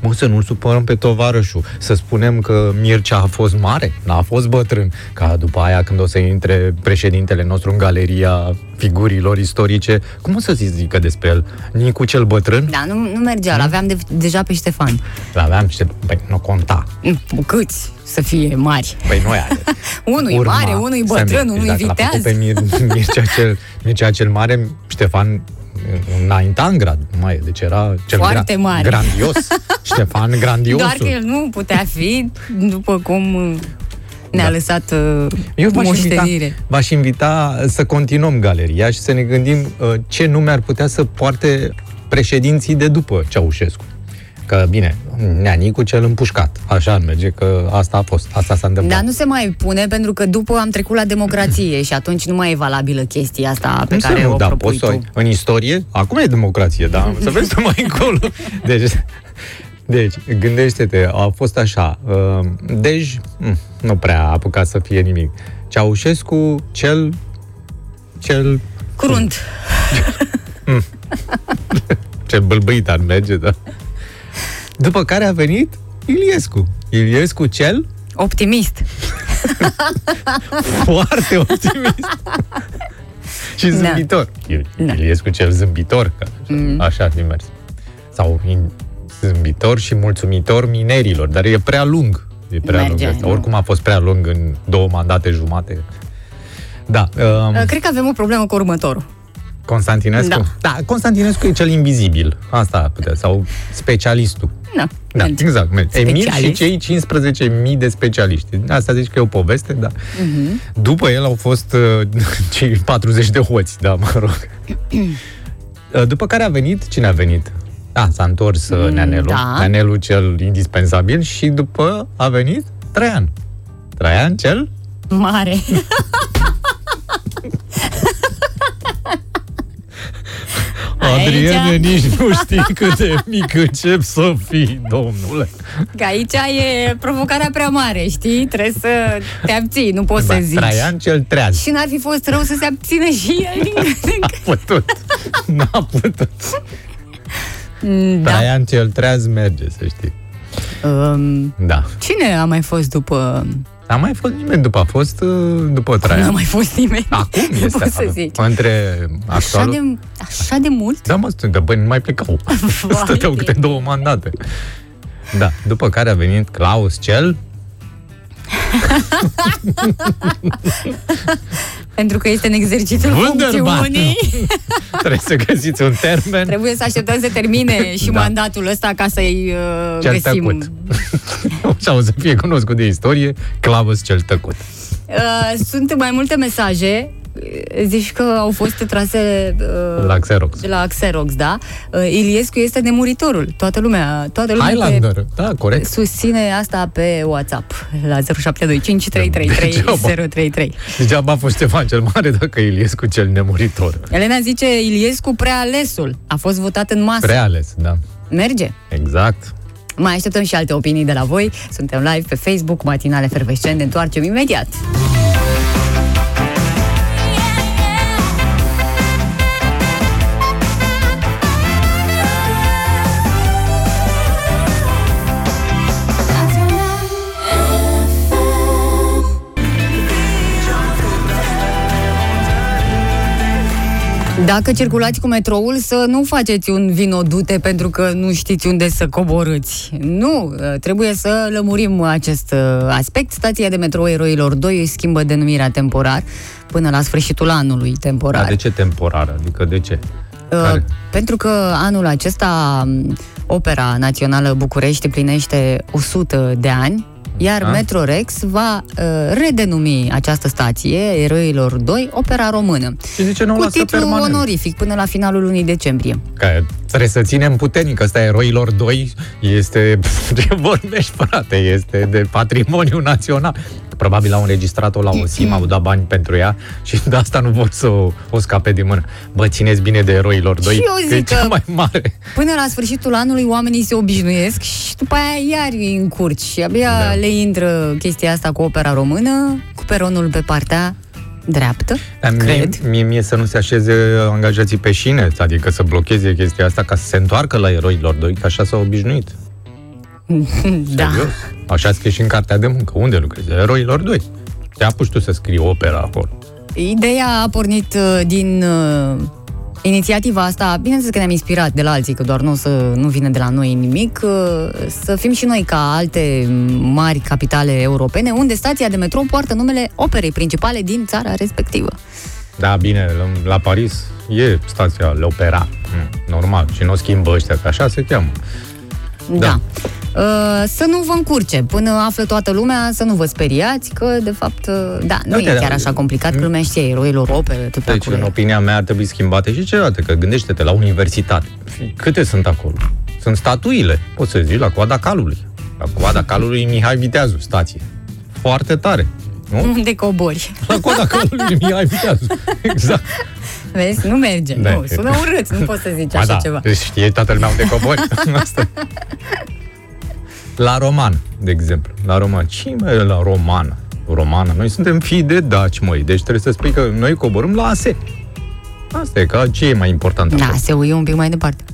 mă, să nu-l supărăm pe tovarășul, să spunem că Mircea a fost mare, n-a fost bătrân, ca după aia când o să intre președintele nostru în galeria figurilor istorice, cum o să zică despre el? Nicu cel bătrân? Da, nu, nu mergea, l-aveam de, deja pe Ștefan. L-aveam și, băi, nu conta. Câți să fie mari? Păi nu (laughs) are. unul e mare, unul e bătrân, unul e Dacă l-a viteaz. făcut pe Mir- (laughs) Mircea cel, Mircea cel Mare, Ștefan înainta în grad, mai, deci era cel Foarte mare. grandios. (laughs) Ștefan grandiosul. Doar că el nu putea fi, după cum ne-a Da. lăsat uh, Eu v-aș invita, moștenire. v-aș invita să continuăm galeria și să ne gândim uh, ce nume ar putea să poarte președinții de după Ceaușescu. Că, bine, Neanicu cel împușcat. Așa merge, că asta a fost, asta s-a întâmplat. Dar nu se mai pune pentru că după am trecut la democrație și atunci nu mai e valabilă chestia asta pe Nu se care nu, o da, propui poți să o tu. ai. În istorie, acum e democrație, da? (laughs) Să vezi tu mai încolo. Deci, deci, gândește-te, a fost așa. Uh, Dej, mm, nu prea a apucat să fie nimic. Ceaușescu, cel... Cel... Crunt. (laughs) Cel bâlbâit ar merge, da? După care a venit Iliescu. Iliescu cel Optimist. (laughs) foarte optimist. (laughs) și zâmbitor. Da. Iliescu cel zâmbitor, că mm. așa ar fi mers. Sau in, zâmbitor și mulțumitor minerilor, dar e prea lung. E prea Merge, lung asta. nu. Oricum a fost prea lung în două mandate jumate. Da. Um, Uh, Cred că avem o problemă cu următorul. Constantinescu? Da. da. Constantinescu e cel invizibil. Asta ar putea. Sau specialistul. Da, Da, merge. exact. merge. Emil și Specialist. cei 15.000 de specialiști. Asta zici că e o poveste, da. Mhm. După el au fost uh, (laughs) cei 40 de hoți, da, mă rog. Uh, După care a venit, cine a venit? Da, s-a întors uh, Neanelu, da. Neanelu cel indispensabil și după a venit Traian. Traian cel? Mare. (laughs) Adriene, nici nu știi (laughs) cât de mic încep să fii, domnule. Că aici e provocarea prea mare, știi? Trebuie să te abții, nu poți Ba, să zici. Traian cel treaz. Și n-ar fi fost rău să se abțină și el din (laughs) când în N-a putut. N-a putut. când. Da. Traian cel treaz merge, să știi. Um, Da. cine a mai fost după... A mai fost nimeni după, a fost uh, după Nu a Traian. mai fost nimeni. Acum Nu (laughs) este pot să acum. zic. Între Așa actualul... de, așa de mult? Da, mă, de băi, nu mai plecau. (laughs) Vai (laughs) Stăteau de- câte două mandate. Da, după care a venit Claus cel... Pentru că este în exercițiul Wunderbar. funcțiunii. Trebuie să găsiți un termen. Trebuie să așteptăm să termine și Da. mandatul ăsta ca să-i uh, Cel găsim. Tăcut. Așa o să fie cunoscut de istorie, Clavus cel tăcut. Uh, sunt mai multe mesaje. Uh, Zici că au fost trase uh, La Xerox. de la Xerox, da? Uh, Iliescu este nemuritorul. Toată lumea, toată lumea te Highlander, da, corect. susține asta pe WhatsApp la 0725 333 Degeaba. 033. Degeaba a fost Ștefan cel Mare dacă Iliescu cel nemuritor. Elena zice Iliescu prealesul. A fost votat în masă. Preales, da. Merge. Exact. Mai așteptăm și alte opinii de la voi. Suntem live pe Facebook, Matinale Fervescent. Ne întoarcem imediat. Dacă circulați cu metroul, să nu faceți un vinodute pentru că nu știți unde să coborâți. Nu, trebuie să lămurim acest uh, aspect. Stația de metrou Eroilor 2 își schimbă denumirea temporar până la sfârșitul anului temporar. Dar de ce temporar? Adică de ce? Uh, Care? pentru că anul acesta m, Opera Națională București plinește 100 de ani, iar Ah. Metrorex va uh, redenumi această stație, Eroilor 2, Opera Română. Și de ce nu o Cu lasă titlu permanent? onorific până la finalul lunii decembrie. Că trebuie să ținem puternic. Ăsta eroilor 2 este... (laughs) Ce vorbești, frate? Este de patrimoniu național. Probabil au înregistrat-o la OSIM, au dat bani pentru ea și (laughs) de asta nu vor să o, o scape din mână. Bă, țineți bine de eroilor 2, Și eu că e zic cea că- mai mare. Până la sfârșitul anului oamenii se obișnuiesc și după aia iar îi încurci și abia Da. le intră chestia asta cu opera română, cu peronul pe partea dreaptă, Dar mie, cred. mie, mie să nu se așeze angajații pe șine, adică să blocheze chestia asta ca să se întoarcă la eroilor doi, că așa s-au obișnuit. (laughs) Da. Serios. Așa scrie și în cartea de muncă. Unde lucrezi? Eroilor doi. Te apuci tu să scrii opera acolo. Ideea a pornit uh, din uh, inițiativa asta, bineînțeles că ne-am inspirat de la alții, că doar nu, o să, nu vine de la noi nimic, uh, să fim și noi ca alte mari capitale europene, unde stația de metrou poartă numele operei principale din țara respectivă. Da, bine, la, la Paris e stația L'Opera. Mm, Normal. Și nu o schimbă ăștia, că așa se cheamă. Da. Da. Uh, să nu vă încurce până află toată lumea, să nu vă speriați, că de fapt, uh, da, nu Uite, e chiar da. așa complicat, că lumea știe eroilor opere, tot Deci, acolo. în opinia mea, ar trebui schimbate și celelalte, că gândește-te la universitate. Câte sunt acolo? Sunt statuile, poți să zici, la coada calului. La coada calului Mihai Viteazu, stație. Foarte tare. Nu? (laughs) Unde cobori? La coada calului Mihai Viteazu. (laughs) Exact. Vezi? Nu merge. Da, nu, e- sună urât, nu poți să zici Ba așa da, ceva. deci știe toată lumea unde cobori. (laughs) Asta. La roman, de exemplu. La roman. Cine e la romană? Romană. Noi suntem fii de daci, măi. Deci trebuie să spui că noi coborâm la ASE. Asta e, că ce e mai important Da, acolo? se uie un pic mai departe.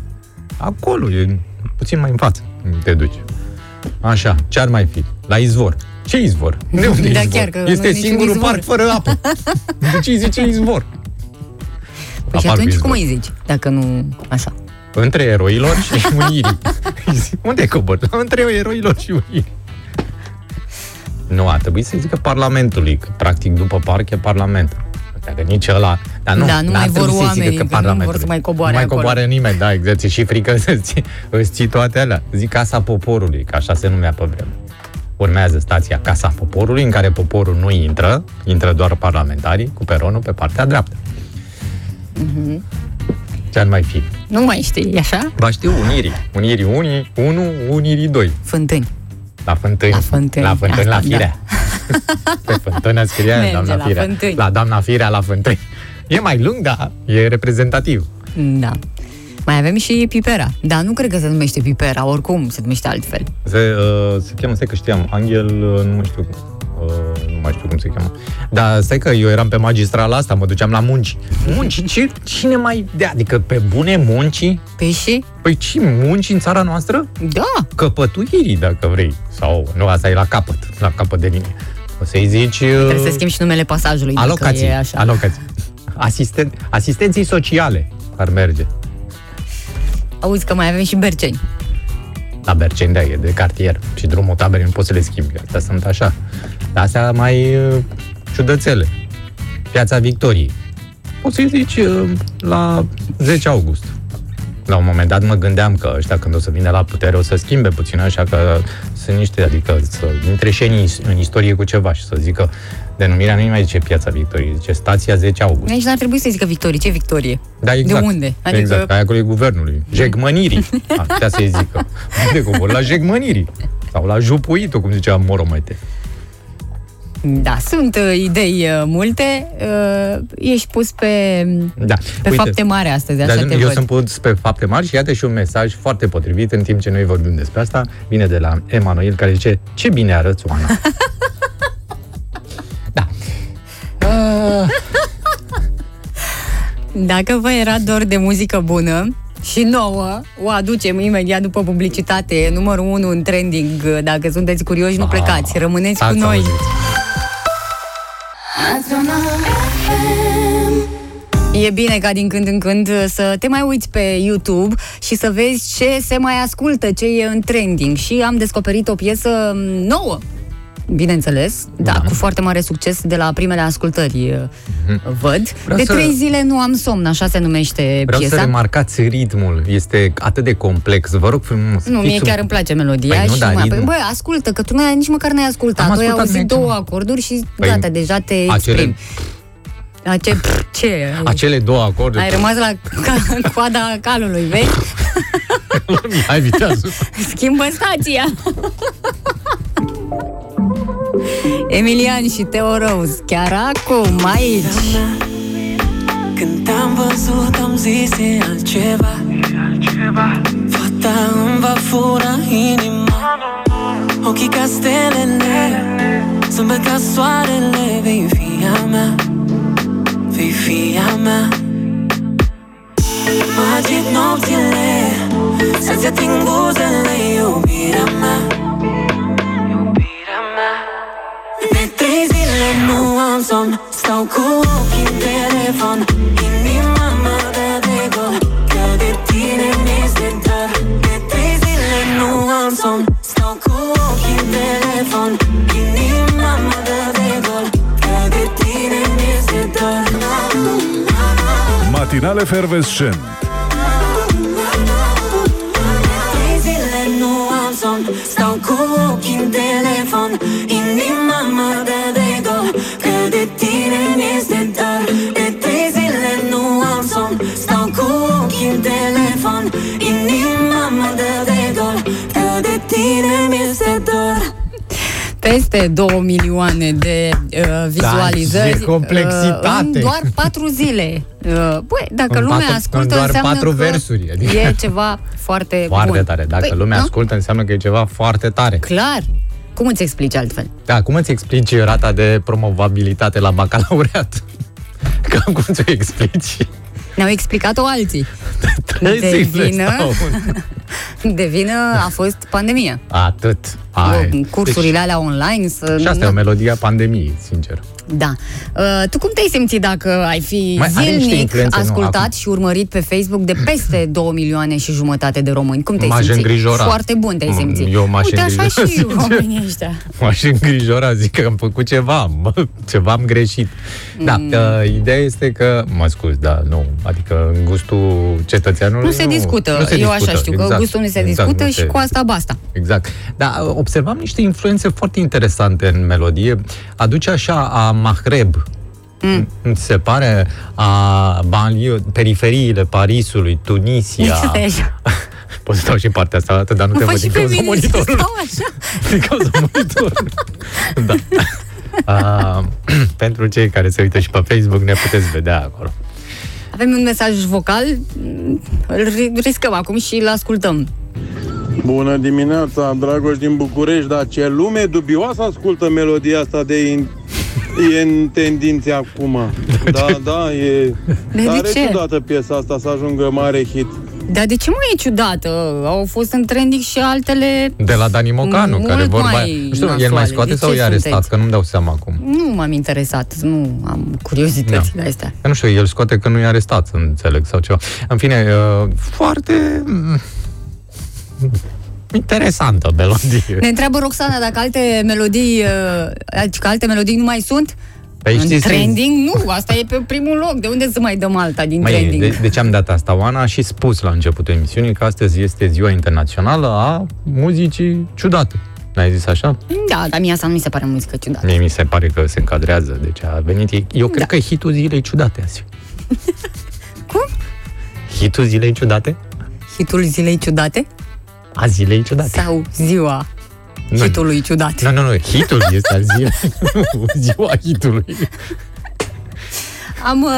Acolo, e puțin mai în față. Te duci. Așa, ce ar mai fi? La izvor. Ce izvor? De unde Da, izvor? chiar că nu este e niciun singurul izvor. parc fără apă. (laughs) De ce îi zice izvor? Păi și La atunci parcul cum izvor. îi zici? Dacă nu așa. Între eroilor și (laughs) unirii. Unde e cobor? Între eroilor și unirii. Nu, a trebuit să zică Parlamentului, că practic după parc e Parlament. Dacă nici ăla... Dar nu, Da, nu n-ar mai vor trebui să zică oamenii, că nu Parlamentului. vor să mai coboare Nu mai acolo. coboare nimeni, da, exact. Ți-e și frică să ții, îți ții toate alea. Zic Casa Poporului, că așa se numea pe vreme. Urmează stația Casa Poporului, în care poporul nu intră, intră doar parlamentarii, cu peronul pe partea dreaptă. Mhm. Ce ar mai fi? Nu mai știi, e așa? Ba știu, Unirii. Unirii 1, 1 Unirii 2. Fântâni. La Fântâni. La Fântâni, La Fântâni, la asta, da. Firea. (laughs) Pe Fântâna scria Merge doamna la Firea. Fântâni. La doamna Firea, la Fântâni. E mai lung, dar e reprezentativ. Da. Mai avem și Pipera. Dar nu cred că se numește Pipera, oricum se numește altfel. Se, uh, se cheamă, stai că știam, Angel, uh, nu mai știu cum. Uh, nu mai știu cum se cheamă. Dar stai că eu eram pe magistrala asta, mă duceam la munci. Munci? Ce, cine mai... De, adică pe bune munci? Pe și? Păi ce munci în țara noastră? Da. Căpătuirii, dacă vrei. Sau, nu, asta e la capăt, la capăt de linie. O să-i zici... uh, Trebuie să schimbi și numele pasajului. dacă Alocații. E așa. Alocații. Asisten, asistenții sociale ar merge. Auzi că mai avem și Berceni. La Berceni, da, e de cartier. Și drumul taberei nu poți să le schimbi. Astea sunt așa. Dar astea mai uh, ciudățele. Piața Victoriei. Poți să-i zici uh, la 10 august. La un moment dat mă gândeam că ăștia când o să vină la putere o să schimbe puțin așa că sunt niște, adică să intre și în, is- în istorie cu ceva și să zică denumirea nu mai zice Piața Victoriei, zice Stația 10 august. Aici n-ar trebui să zică Victorie. Ce Victorie? Da, exact. De unde? Adică- Exact, aia acolo e guvernului. Jegmănirii. (laughs) A, putea să-i zică. Unde cobor? La jegmănirii. Sau la jupuitul, cum zicea Moromete. Da, sunt uh, idei uh, multe. Uh, ești pus pe, Da. pe fapte mari astăzi, așa Dar te eu văd. sunt pus pe fapte mari și iată și un mesaj foarte potrivit în timp ce noi vorbim despre asta. Vine de la Emanuel care zice Ce bine arăți, Oana. (laughs) da. Uh, (laughs) Dacă vă era dor de muzică bună și nouă, o aducem imediat după publicitate, numărul 1 în trending. Dacă sunteți curioși, nu Ah, plecați, rămâneți cu ați noi. auzit. E bine ca din când în când să te mai uiți pe YouTube și să vezi ce se mai ascultă, ce e în trending. Și am descoperit o piesă nouă, bineînțeles, da, Da. cu foarte mare succes de la primele ascultări, văd. Mhm. Vreau de să- trei zile nu am somn, așa se numește Vreau piesa. să remarcați ritmul. Este atât de complex. Vă rog frumos. Nu, mie fiți chiar un- îmi place melodia Păi nu, și dar mai... Păi, ritmul. băi, ascultă, că tu n-ai, nici măcar n-ai ascultat. Am tu ai ascultat, auzit mi-ai două chemat. acorduri și Păi, gata, deja te acele- exprimi. Ace... Ce? Acele două acorduri. Ai rămas la ca- coada calului, vezi? (laughs) Hai, vitează. Schimbă stația! (laughs) Emilian și Teo Rose, chiar acum, aici. Când te-am văzut am zis e altceva. Fata îmi va fura inima. Ochii ca stelele. Zâmbet ca soarele Vei fi a mea. Vei fi a mea. Mă agit nopțile Să-ți ating buzele, iubirea mea trei zile nu am somn Stau cu ochii în telefon. Inima mă dă de gol Că de tine mi-este dor De trei zile nu am somn Stau cu ochii în telefon. Inima mă dă de gol Că de tine mi-este dor Matinal efervescent. Trei zile nu am somn Stau cu ochii în telefon. Inima mi-este dor Peste 2 milioane de uh, vizualizări Da, ce complexitate. Uh, în doar 4 zile. Uh, băi, dacă În lumea patru- ascultă, în doar înseamnă patru că versuri, adică- e ceva foarte, Foarte bun. tare. Dacă Păi, lumea nu? ascultă, înseamnă că e ceva foarte tare. Clar. Cum îți explici altfel? Da, cum îți explici rata de promovabilitate la bacalaureat? (laughs) Cam cum ți-o explici? Ne-au explicat-o alții. (laughs) Trei De zile vină? stau. (laughs) De vină a fost pandemia. Atât. Ai. Cursurile alea online să... Și asta e o melodie a pandemiei, sincer. Da. Uh, tu cum te-ai simțit dacă ai fi Mai are niște zilnic influențe, nu, ascultat acum. și urmărit pe Facebook de peste (clears throat) 2 milioane și jumătate de români? Cum te-ai M-aș simțit? îngrijora. Foarte bun te-ai M- simțit. eu m-aș Uite, așa îngrijora, și (laughs) sincer. oamenii ăștia. M-aș îngrijora, zic că am făcut ceva, mă, ceva am greșit. Da, Mm. uh, ideea este că, mă scuz, da, nu, adică în gustul cetățeanului Nu se discută. nu se Eu discută, așa știu, că exact, gustul nu se exact, discută nu și se- cu asta basta. Exact. Da, observam niște influențe foarte interesante în melodie. Aduce așa a Mahreb, mm. se pare, a banlieue, periferiile Parisului, Tunisia. Stai așa. Pot să stau și în partea asta, atât, dar nu Mă te faci văd și din pe cauza mine să monitorului. stau așa. (laughs) Din cauza monitorului. (laughs) da. A, (clears throat) pentru cei care se uită și pe Facebook, ne puteți vedea acolo. Avem un mesaj vocal, îl ri- riscăm acum și îl ascultăm. Bună dimineața, Dragoș din București, dar ce lume dubioasă ascultă melodia asta de in... e în tendințe acum. (laughs) Da, da, e de tare ce? ciudată piesa asta să ajungă mare hit. Dar de ce mai e ciudată? Au fost în trending și altele... De la Dani Mocanu, Mult care vorba... mai Nu știu, el mai nasoale. scoate De sau ce e arestat? sunteți? Că nu-mi dau seama acum. Nu m-am interesat, nu am curiozitățile astea. Că nu știu, el scoate că nu e arestat, înțeleg, sau ceva. În fine, uh, foarte... mm, Interesantă melodie. Ne întreabă Roxana dacă alte melodii, uh, că alte melodii nu mai sunt. Păi în știți- trending, nu, asta e pe primul loc. De unde să mai dăm alta din Mai, trending? de, de ce am dat asta? Oana a și spus la începutul emisiunii că astăzi este ziua internațională a muzicii ciudate. N-ai zis așa? Da, dar mie asta nu mi se pare muzică ciudată. Mie mi se pare că se încadrează, deci a venit... Eu cred Da. că e hitul zilei ciudate azi. (laughs) Cum? Hitul zilei ciudate? Hitul zilei ciudate? A zilei ciudate. Sau ziua Nu. hitului ciudat? Nu, nu, nu, hitul este al zilei, nu, (laughs) ziua hitului. Am uh,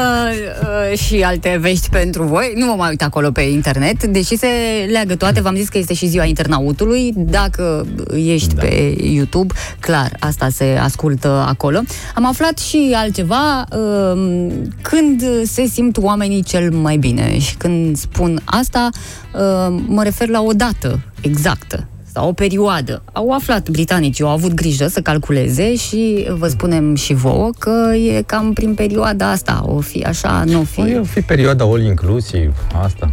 uh, și alte vești pentru voi. Nu mă mai uit acolo pe internet, deși se leagă toate. V-am zis că este și ziua internautului. Dacă ești da. pe YouTube, clar, asta se ascultă acolo. Am aflat și altceva. Uh, când se simt oamenii cel mai bine și când spun asta, uh, mă refer la o dată exactă sau o perioadă. Au aflat britanicii, au avut grijă să calculeze și vă spunem și vouă că e cam prin perioada asta. O fi așa, nu o fi. Păi, o fi perioada all inclusiv, asta.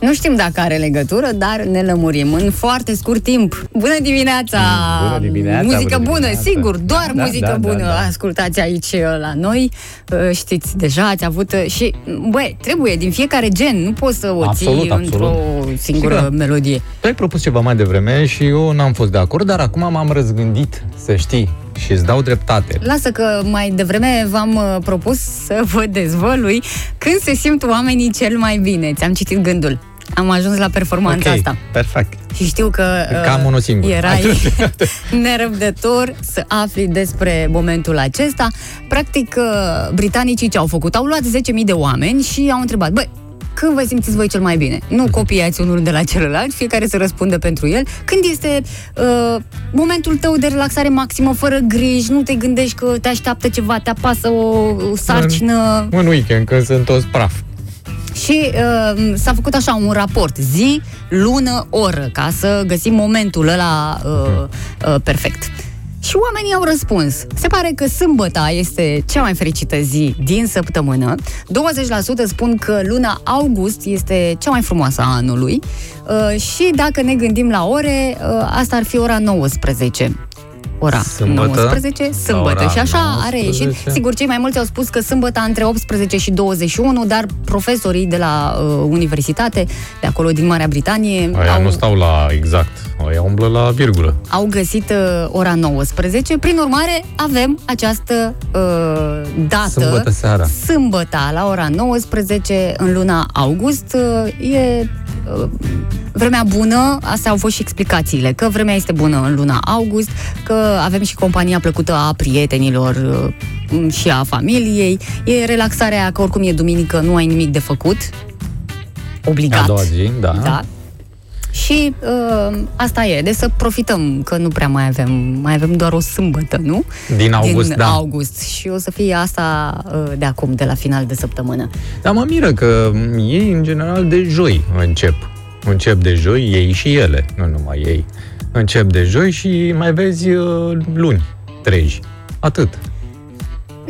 Nu știm dacă are legătură, dar ne lămurim în foarte scurt timp. Bună dimineața! Bună dimineața, Muzică bună bună, dimineața. sigur, doar Da, muzică da, da, bună da. ascultați aici uh, la noi. Uh, Știți, deja ați avut uh, și, băi, trebuie din fiecare gen, nu poți să o Absolut, ții absolut. într-o singură Sigur. melodie. Tu ai propus ceva mai devreme și eu n-am fost de acord, dar acum m-am răzgândit, să știi, și îți dau dreptate. Lasă că mai devreme v-am uh, propus să vă dezvălui când se simt oamenii cel mai bine. Ți-am citit gândul. Am ajuns la performanța ok, asta. perfect. Și știu că uh, Cam unul singur. erai (laughs) nerăbdător să afli despre momentul acesta. Practic, uh, britanicii ce au făcut? Au luat 10.000 de oameni și au întrebat, băi, când vă simțiți voi cel mai bine. Nu copiați unul de la celălalt, fiecare să răspundă pentru el. Când este uh, momentul tău de relaxare maximă, fără griji, nu te gândești că te așteaptă ceva, te apasă o, o sarcină... În weekend, când sunt toți praf. Și uh, s-a făcut așa un raport, zi, lună, oră, ca să găsim momentul ăla uh, uh, perfect. Și oamenii au răspuns. Se pare că sâmbăta este cea mai fericită zi din săptămână. 20% spun că luna august este cea mai frumoasă a anului. Uh, și dacă ne gândim la ore, uh, asta ar fi ora 19 ora Sâmbătă? 19, sâmbătă. La Și așa ora a reieșit. 19. Sigur, cei mai mulți au spus că sâmbătă între 18 și 21, dar profesorii de la uh, universitate, de acolo din Marea Britanie, Aia au, nu stau la exact. Aia umblă la virgulă. au găsit uh, ora 19. Prin urmare, avem această uh, dată. Sâmbătă seara. Sâmbăta, la ora 19, în luna august. Uh, e uh, vremea bună, astea au fost și explicațiile, că vremea este bună în luna august, că avem și compania plăcută a prietenilor uh, și a familiei. E relaxarea, că oricum e duminică, nu ai nimic de făcut. Obligat. A doua zi, da. Da. Și uh, asta e, de să profităm, că nu prea mai avem, mai avem doar o sâmbătă, nu? Din august, Din da. august. Și o să fie asta uh, de acum, de la final de săptămână. Dar mă miră că ei, în general, de joi încep. Încep de joi, ei și ele, nu numai ei. Încep de joi și mai vezi uh, luni, treji. Atât.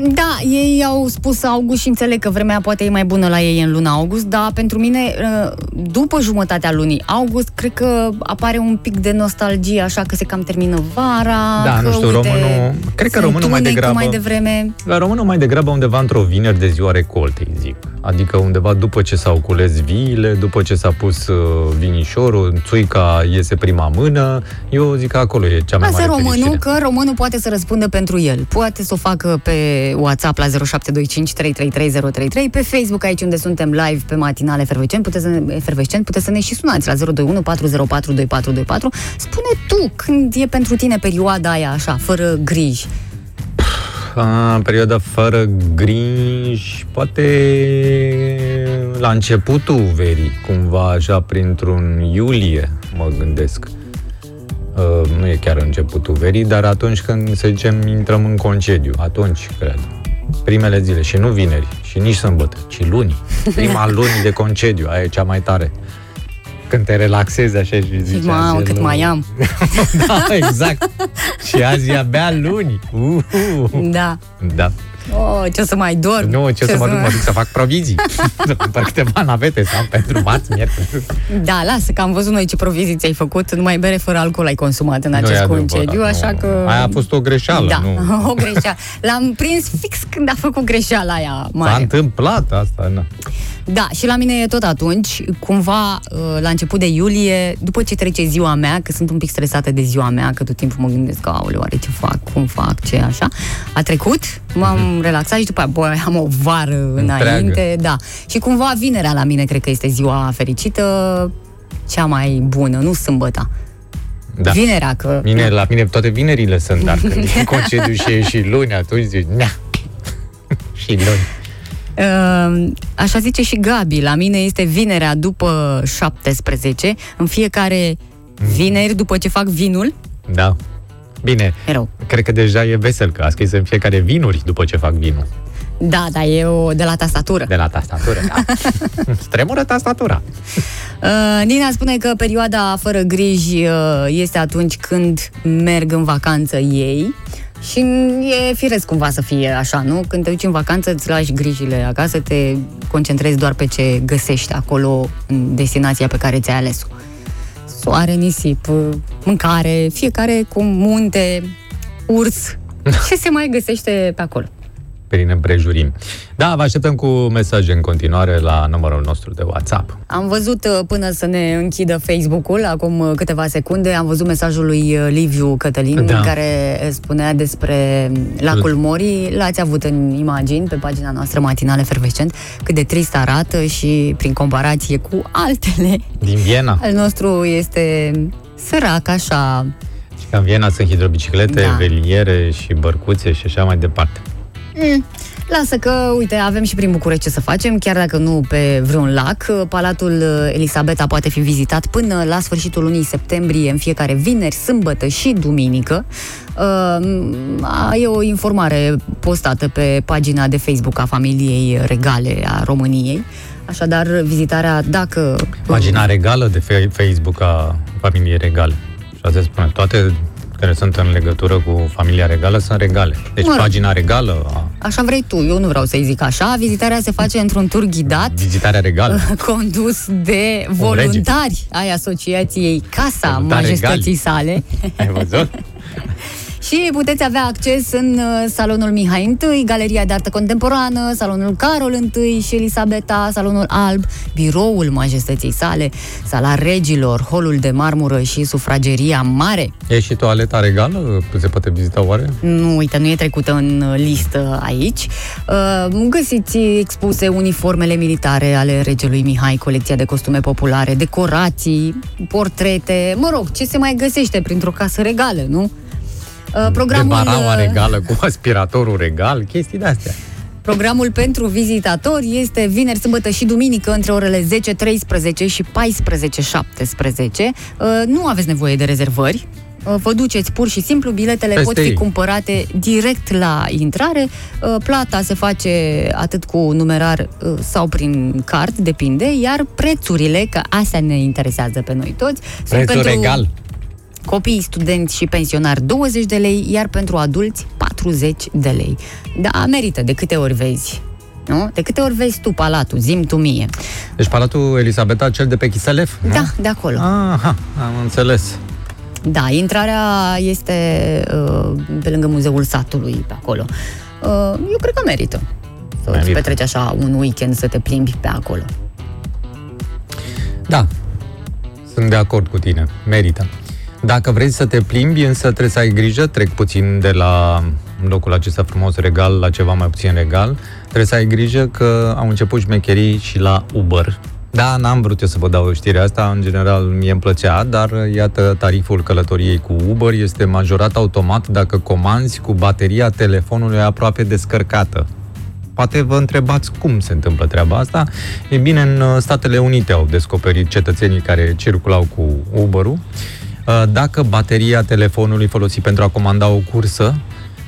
Da, ei au spus august și înțeleg că vremea poate e mai bună la ei în luna august, dar pentru mine, uh, după jumătatea lunii august, cred că apare un pic de nostalgie, așa că se cam termină vara. Da, că, nu știu, uite, românul- cred că se românul mai întunecă degrabă- mai devreme. La românul mai degrabă undeva într-o vineri de ziua recoltei, zic. Adică undeva după ce s-au cules viile, după ce s-a pus uh, vinișorul, țuica iese prima mână, eu zic că acolo e cea mai Lasă mare românul, fericire. că românul poate să răspundă pentru el. Poate să o facă pe WhatsApp la 0725 333 pe Facebook, aici unde suntem live pe matinale efervescent, puteți să ne, efervescent, puteți să ne și sunați la 021 404 2424. Spune tu când e pentru tine perioada aia așa, fără griji. A, perioada fără griji, poate la începutul verii, cumva așa printr-un iulie, mă gândesc. Uh, nu e chiar începutul verii, dar atunci când, să zicem, intrăm în concediu, atunci, cred. Primele zile, și nu vineri, și nici sâmbătă, ci luni. (laughs) Prima luni de concediu, aia e cea mai tare. Când te relaxezi așa și zici... Și mamă, azi e cât luni. mai am. (laughs) da, exact. și azi e abia luni. (laughs) Uh, Da. da. Oh, ce o să mai dorm? Nu, ce, ce să mă duc, mă duc să fac provizii. (laughs) să cumpăr câteva navete să am pentru marți, miercuri. Da, lasă, că am văzut noi ce proviziți ți-ai făcut, numai bere fără alcool ai consumat în Nu e acest adevărat, concediu, nu. așa că... Aia a fost o greșeală, da, nu. (laughs) o greșeală. L-am prins fix când a făcut greșeala aia S-a mare. întâmplat asta, nu. Da, și la mine e tot atunci, cumva uh, la început de iulie, după ce trece ziua mea, că sunt un pic stresată de ziua mea, că tot timpul mă gândesc, aoleu, oare ce fac, cum fac, ce așa. A trecut, m-am Mhm. relaxat și după aia, bă, am o vară înainte, da. Și cumva vinerea la mine cred că este ziua fericită, cea mai bună, nu sâmbăta. Da. Vinerea, că... Mine, la mine toate vinerile sunt, dar când (laughs) e concediu și e și luni, atunci zici, nea. (laughs) și luni. Uh, așa zice și Gabi, la mine este vinerea după 17, în fiecare vineri după ce fac vinul, Da. Bine, e rău. cred că deja e vesel că a scris în fiecare vinuri după ce fac vinul. Da, dar e o de la tastatură. De la tastatură, da. (laughs) Stremură tastatura. Uh, Nina spune că perioada fără griji uh, este atunci când merg în vacanță ei și e firesc cumva să fie așa, nu? Când te duci în vacanță, îți lași grijile acasă, te concentrezi doar pe ce găsești acolo în destinația pe care ți-ai ales-o. Soare, nisip, uh, mâncare, fiecare cu munte, urs, (laughs) ce se mai găsește pe acolo. Prin împrejurim. Da, vă așteptăm cu mesaje în continuare la numărul nostru de WhatsApp. Am văzut uh, până să ne închidă Facebook-ul, acum uh, câteva secunde, am văzut mesajul lui uh, Liviu Cătălin, Da. care spunea despre lacul Morii. L-ați avut în imagini pe pagina noastră matinale fervescent, cât de trist arată și prin comparație cu altele. Din Viena. Al nostru este sărac, așa, Și că în Viena sunt hidrobiciclete, Da. veliere și bărcuțe și așa mai departe. Mm. Lasă că, uite, avem și prin București ce să facem, chiar dacă nu pe vreun lac. Palatul Elisabeta poate fi vizitat până la sfârșitul lunii septembrie, în fiecare vineri, sâmbătă și duminică. Uh, e o informare postată pe pagina de Facebook a familiei regale a României. Așadar, vizitarea, dacă... Pagina regală de fe- Facebook a familiei regale. Și asta spune, toate care sunt în legătură cu familia regală sunt regale. Deci Mă rog. pagina regală, a, Așa vrei tu, eu nu vreau să-i zic așa. Vizitarea se face într-un tur ghidat vizitarea regală. (laughs) condus de voluntari ai asociației Casa Voluntari Majestății regali. sale. Ai văzut? (laughs) Și puteți avea acces în uh, salonul Mihai I, Galeria de Artă Contemporană, salonul Carol I și Elisabeta, salonul Alb, biroul majestății sale, sala regilor, holul de marmură și sufrageria mare. E și toaleta regală? Se poate vizita oare? Nu, uite, nu e trecută în uh, listă aici. Uh, Găsiți expuse uniformele militare ale regelui Mihai, colecția de costume populare, decorații, portrete, mă rog, ce se mai găsește printr-o casă regală, nu? Uh, Programul, de baraua uh, regală cu aspiratorul regal, chestii de-astea. Programul pentru vizitatori este vineri, sâmbătă și duminică între orele 10.13 și 14.17. Uh, Nu aveți nevoie de rezervări. Uh, Vă duceți pur și simplu, biletele Peste pot fi ei. cumpărate direct la intrare. Uh, Plata se face atât cu numerar uh, sau prin card, depinde, iar prețurile, că astea ne interesează pe noi toți, sunt Prețul pentru regal. Copii, studenți și pensionari 20 de lei, iar pentru adulți 40 de lei. Da, merită de câte ori vezi. Nu? De câte ori vezi tu palatul, zim tu mie. Deci Palatul Elisabeta, cel de pe Chiselef? nu? Da, de acolo. Aha, am înțeles. Da, intrarea este uh, pe lângă Muzeul Satului, pe acolo. Uh, eu cred că merită. Să îți Merită. petreci așa un weekend să te plimbi pe acolo. Da, sunt de acord cu tine, merită. Dacă vrei să te plimbi, însă trebuie să ai grijă, trec puțin de la locul acesta frumos regal la ceva mai puțin regal, trebuie să ai grijă că au început șmecherii și la Uber. Da, n-am vrut eu să vă dau știrea asta, în general mie îmi plăcea, dar iată, tariful călătoriei cu Uber este majorat automat dacă comanzi cu bateria telefonului aproape descărcată. Poate vă întrebați cum se întâmplă treaba asta. E bine, în uh, Statele Unite au descoperit cetățenii care circulau cu Uber-ul. Uh, Dacă bateria telefonului folosit pentru a comanda o cursă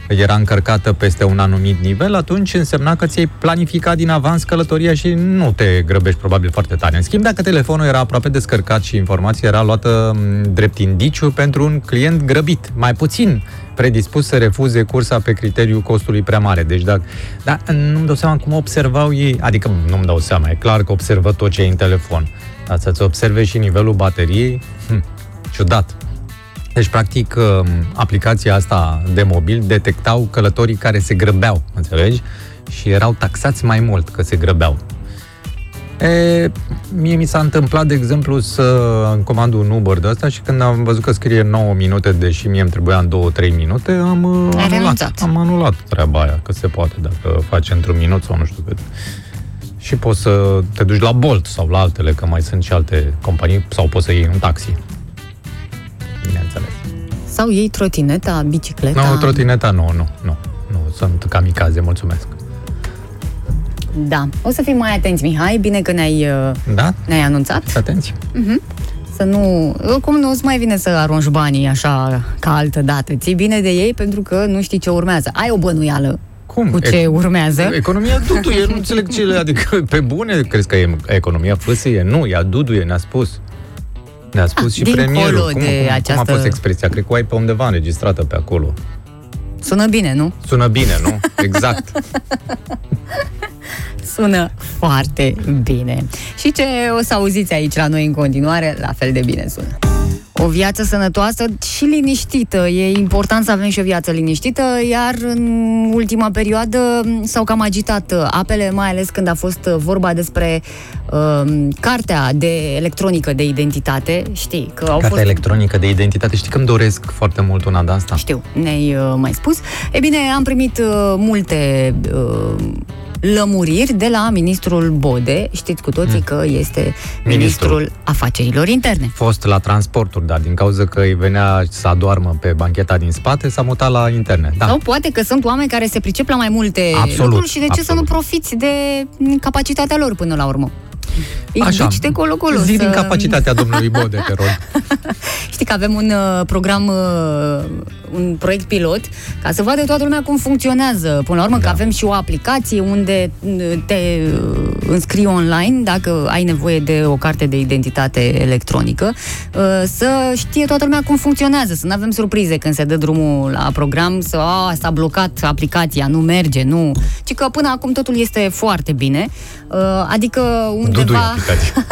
era încărcată peste un anumit nivel, atunci însemna că ți-ai planificat din avans călătoria și nu te grăbești probabil foarte tare. În schimb, dacă telefonul era aproape descărcat și informația era luată m, drept indiciu pentru un client grăbit, mai puțin predispus să refuze cursa pe criteriul costului prea mare. Deci, dacă, dar nu-mi dau seama cum observau ei, adică nu-mi dau seama, e clar că observă tot ce e în telefon, dar să-ți observe și nivelul bateriei, hm, ciudat. Deci, practic, um, aplicația asta de mobil detectau călătorii care se grăbeau, înțelegi? Și erau taxați mai mult că se grăbeau. E, mie mi s-a întâmplat, de exemplu, să îmi comand un Uber de asta și când am văzut că scrie 9 minute, deși mie îmi trebuia în 2-3 minute, am uh, Ai anulat. renunțat. Am anulat treaba aia, că se poate dacă faci într-un minut sau nu știu cât. Și poți să te duci la Bolt sau la altele, că mai sunt și alte companii, sau poți să iei un taxi. Bineînțeles. Sau iei trotineta, bicicleta. Nu, trotineta nu, nu, nu. Nu, sunt kamikaze, mulțumesc. Da. O să fim mai atenți, Mihai. Bine că ne-ai, uh, Da? ne-ai anunțat. Atenți. Să nu... Oricum nu îți mai vine să arunci banii așa ca altă dată. Ții bine de ei pentru că nu știi ce urmează. Ai o bănuială Cum? cu ce E- urmează. Economia duduie, nu înțeleg ce le... Adică, pe bune, crezi că e economia fâsâie? Nu, ea duduie, ne-a spus. Ne-a spus Ah, și dincolo premierul. Cum, de cum, cum a această- fost expresia? Cred că o ai pe undeva înregistrată pe acolo. Sună bine, nu? Sună bine, nu? Exact. (laughs) Sună foarte bine. Și ce o să auziți aici la noi în continuare, la fel de bine sună. O viață sănătoasă și liniștită. E important să avem și o viață liniștită, iar în ultima perioadă s-au cam agitat apele, mai ales când a fost vorba despre uh, cartea de electronică de identitate. Știi că au Cartea fost electronică de identitate. Știi că îmi doresc foarte mult una de asta? știu, ne-ai uh, mai spus. E bine, am primit uh, multe uh, lămuriri de la ministrul Bode. Știți cu toții Mm. că este Ministrul. ministrul afacerilor interne. Fost la transporturi, dar din cauza că îi venea să adormă pe bancheta din spate, s-a mutat la interne. Da. Sau poate că sunt oameni care se pricep la mai multe Absolut, lucruri și de ce să nu absolut. profiți de capacitatea lor până la urmă. Îi Așa. duci de colo-colo. Zi să... din capacitatea domnului Bode, te rog. (laughs) Știi că avem un uh, program, uh, un proiect pilot, ca să vadă toată lumea cum funcționează. Până la urmă, da. că avem și o aplicație unde uh, te uh, înscrii online dacă ai nevoie de o carte de identitate electronică, uh, să știe toată lumea cum funcționează, să nu avem surprize când se dă drumul la program, să a, s-a blocat aplicația, nu merge, nu. Ci că până acum totul este foarte bine, uh, adică Dudu undeva... aplicație. (laughs)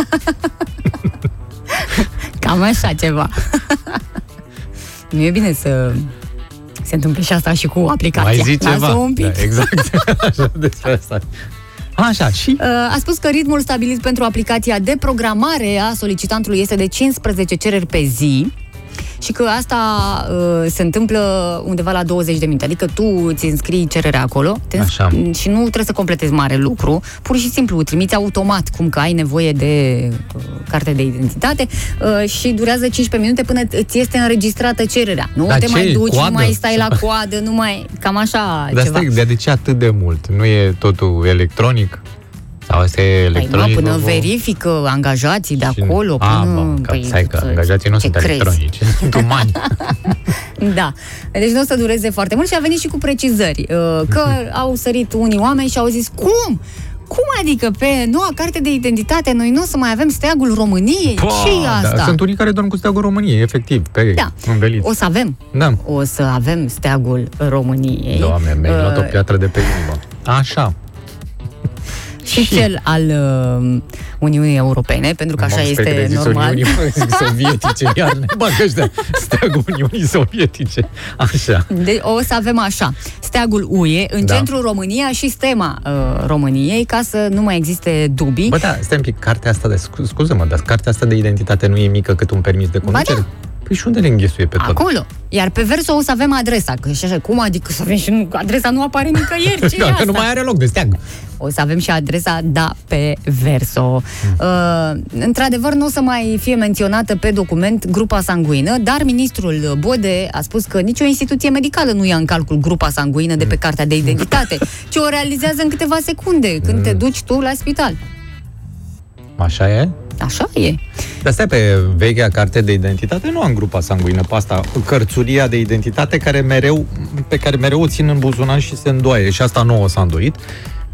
Cam așa ceva. (laughs) nu e bine să se întâmple și asta și cu aplicația. Mai zi Lasă ceva. un pic. Da, exact. (laughs) Așa, despre asta. Așa, și? Uh, A spus că ritmul stabilit pentru aplicația de programare a solicitantului este de 15 cereri pe zi și că asta uh, se întâmplă undeva la 20 de minute. Adică tu îți înscrii cererea acolo te îns- Așa. și nu trebuie să completezi mare lucru, pur și simplu trimiți automat cum că ai nevoie de uh, carte de identitate uh, și durează 15 minute până îți este înregistrată cererea. Nu Dar te ce, mai duci, coadă? nu mai stai la coadă, nu mai... Cam așa Dar ceva. stai, de, de ce atât de mult? Nu e totul electronic? Sau asta e Păi, mă, electronic? până nu? verifică angajații de Și- acolo, A, până... mă, că, păi, stai că ce- angajații nu ce sunt crezi? electronici, (laughs) sunt umani. (laughs) Da. Deci nu o să dureze foarte mult și a venit și cu precizări. uh, Că (laughs) au sărit unii oameni și au zis, cum? Cum adică pe noua carte de identitate noi nu o să mai avem steagul României? ce e asta? Da, sunt unii care dorm cu steagul României, efectiv, pe Da. înveliți. O să avem. Da. O să avem steagul României. Doamne, mi-ai luat o Uh, piatră de pe inimă. Așa. Și cel al uh, Uniunii Europene, pentru că așa M-am speriat este că zis normal. Uniunii (laughs) Sovietice, iar ne bagă ăștia steagul Uniunii Sovietice. Așa. De, o să avem așa, steagul UE în Da. centrul România și stema uh, României ca să nu mai existe dubii. Bă, da, stai un pic, cartea asta de, scu- scuză-mă, dar cartea asta de identitate nu e mică cât un permis de conducere? da. Păi și unde le înghesuie pe tot? Acolo. Iar pe verso o să avem adresa. Că și așa, cum adică să avem și nu, adresa nu apare nicăieri? (laughs) Ce e Da, asta? că nu mai are loc de steag. O să avem și adresa da pe verso. Uh, într-adevăr, nu o să mai fie menționată pe document grupa sanguină, dar ministrul Bode a spus că nicio instituție medicală nu ia în calcul grupa sanguină de pe cartea de identitate, ci o realizează în câteva secunde când te duci tu la spital. Așa e? Așa e. Dar stai, pe vechea carte de identitate nu am grupa sanguină pe asta, cărțuria de identitate care mereu, pe care mereu o țin în buzunar și se îndoaie și asta nu o s-a îndoit.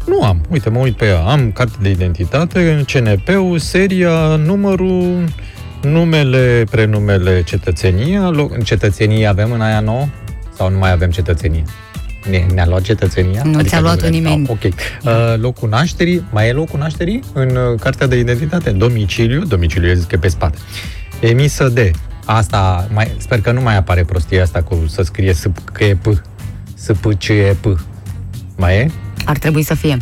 Nu am. Uite, mă uit pe ea. Am carte de identitate, CNP-ul, seria, numărul, numele, prenumele, cetățenia. Lo- cetățenie avem în aia nouă? Sau nu mai avem cetățenie? Ne, ne-a luat cetățenia? Nu ți-a luat-o nu ne- nimeni. Ah, ok. Uh, locul nașterii, mai e locul nașterii în uh, cartea de identitate? Domiciliu, domiciliu, eu zic că e pe spate. Emisă de. Asta, mai, sper că nu mai apare prostia asta cu să scrie S, că e P. S, P, C, E, P. Mai e? Ar trebui să fie.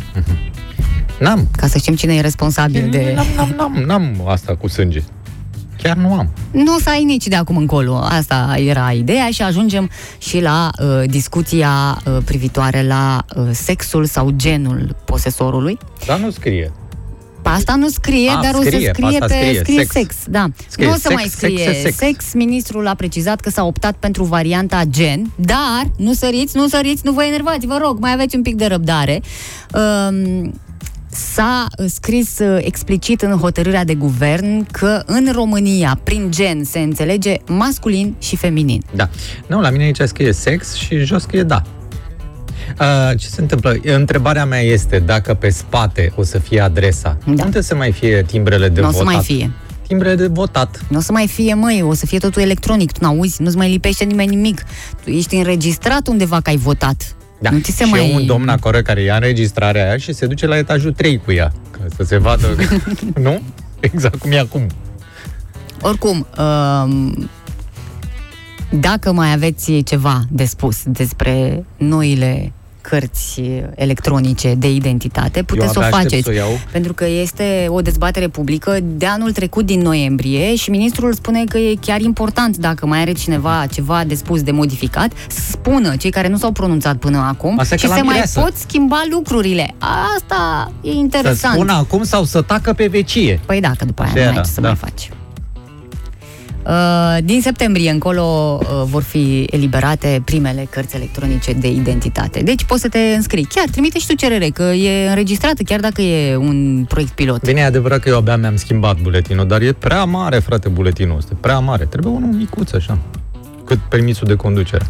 N-am. Ca să știm cine e responsabil de... N-am, n-am, n-am, n-am asta cu sânge. Chiar nu am. Nu o să ai nici de acum încolo. Asta era ideea și ajungem și la uh, discuția uh, privitoare la uh, sexul sau genul posesorului. Dar nu scrie. Pe asta nu scrie, A, dar o scrie, să pe scrie asta pe scrie, scrie sex. sex. Da. Scrie nu o să sex, mai scrie sex, sex, sex. Ministrul a precizat că s-a optat pentru varianta gen, dar nu săriți, nu săriți, nu vă enervați, vă rog, mai aveți un pic de răbdare. Um, S-a uh, scris uh, explicit în hotărârea de guvern că în România, prin gen, se înțelege masculin și feminin. Da. Nu, la mine aici scrie sex și jos scrie da. Uh, ce se întâmplă? Întrebarea mea este dacă pe spate o să fie adresa. Da. Unde să mai fie timbrele de Nu o votat? să mai fie. Timbrele de votat. Nu o să mai fie, măi, o să fie totul electronic, tu n-auzi, nu-ți mai lipește nimeni nimic. Tu ești înregistrat undeva că ai votat. Da. Nu ți se și mai... e un domn acolo care ia înregistrarea aia și se duce la etajul 3 cu ea. Ca să se vadă. (laughs) nu? Exact cum e acum. Oricum, um, dacă mai aveți ceva de spus despre noile cărți electronice de identitate, puteți să o abia aștept faceți. să o iau. Pentru că este o dezbatere publică de anul trecut din noiembrie și ministrul spune că e chiar important dacă mai are cineva ceva de spus de modificat, să spună cei care nu s-au pronunțat până acum Asta e și ca la se mai mireasă. pot schimba lucrurile. Asta e Să interesant. spună acum sau să tacă pe vecie. Păi da, că după aia Așa nu mai era, ai ce să da. mai faci. Uh, din septembrie încolo uh, vor fi eliberate primele cărți electronice de identitate. Deci poți să te înscrii. Chiar trimite și tu cerere, că e înregistrată, chiar dacă e un proiect pilot. Bine, e adevărat că eu abia mi-am schimbat buletinul, dar e prea mare, frate, buletinul ăsta. Prea mare. Trebuie unul micuț, așa. Cât permisul de conducere.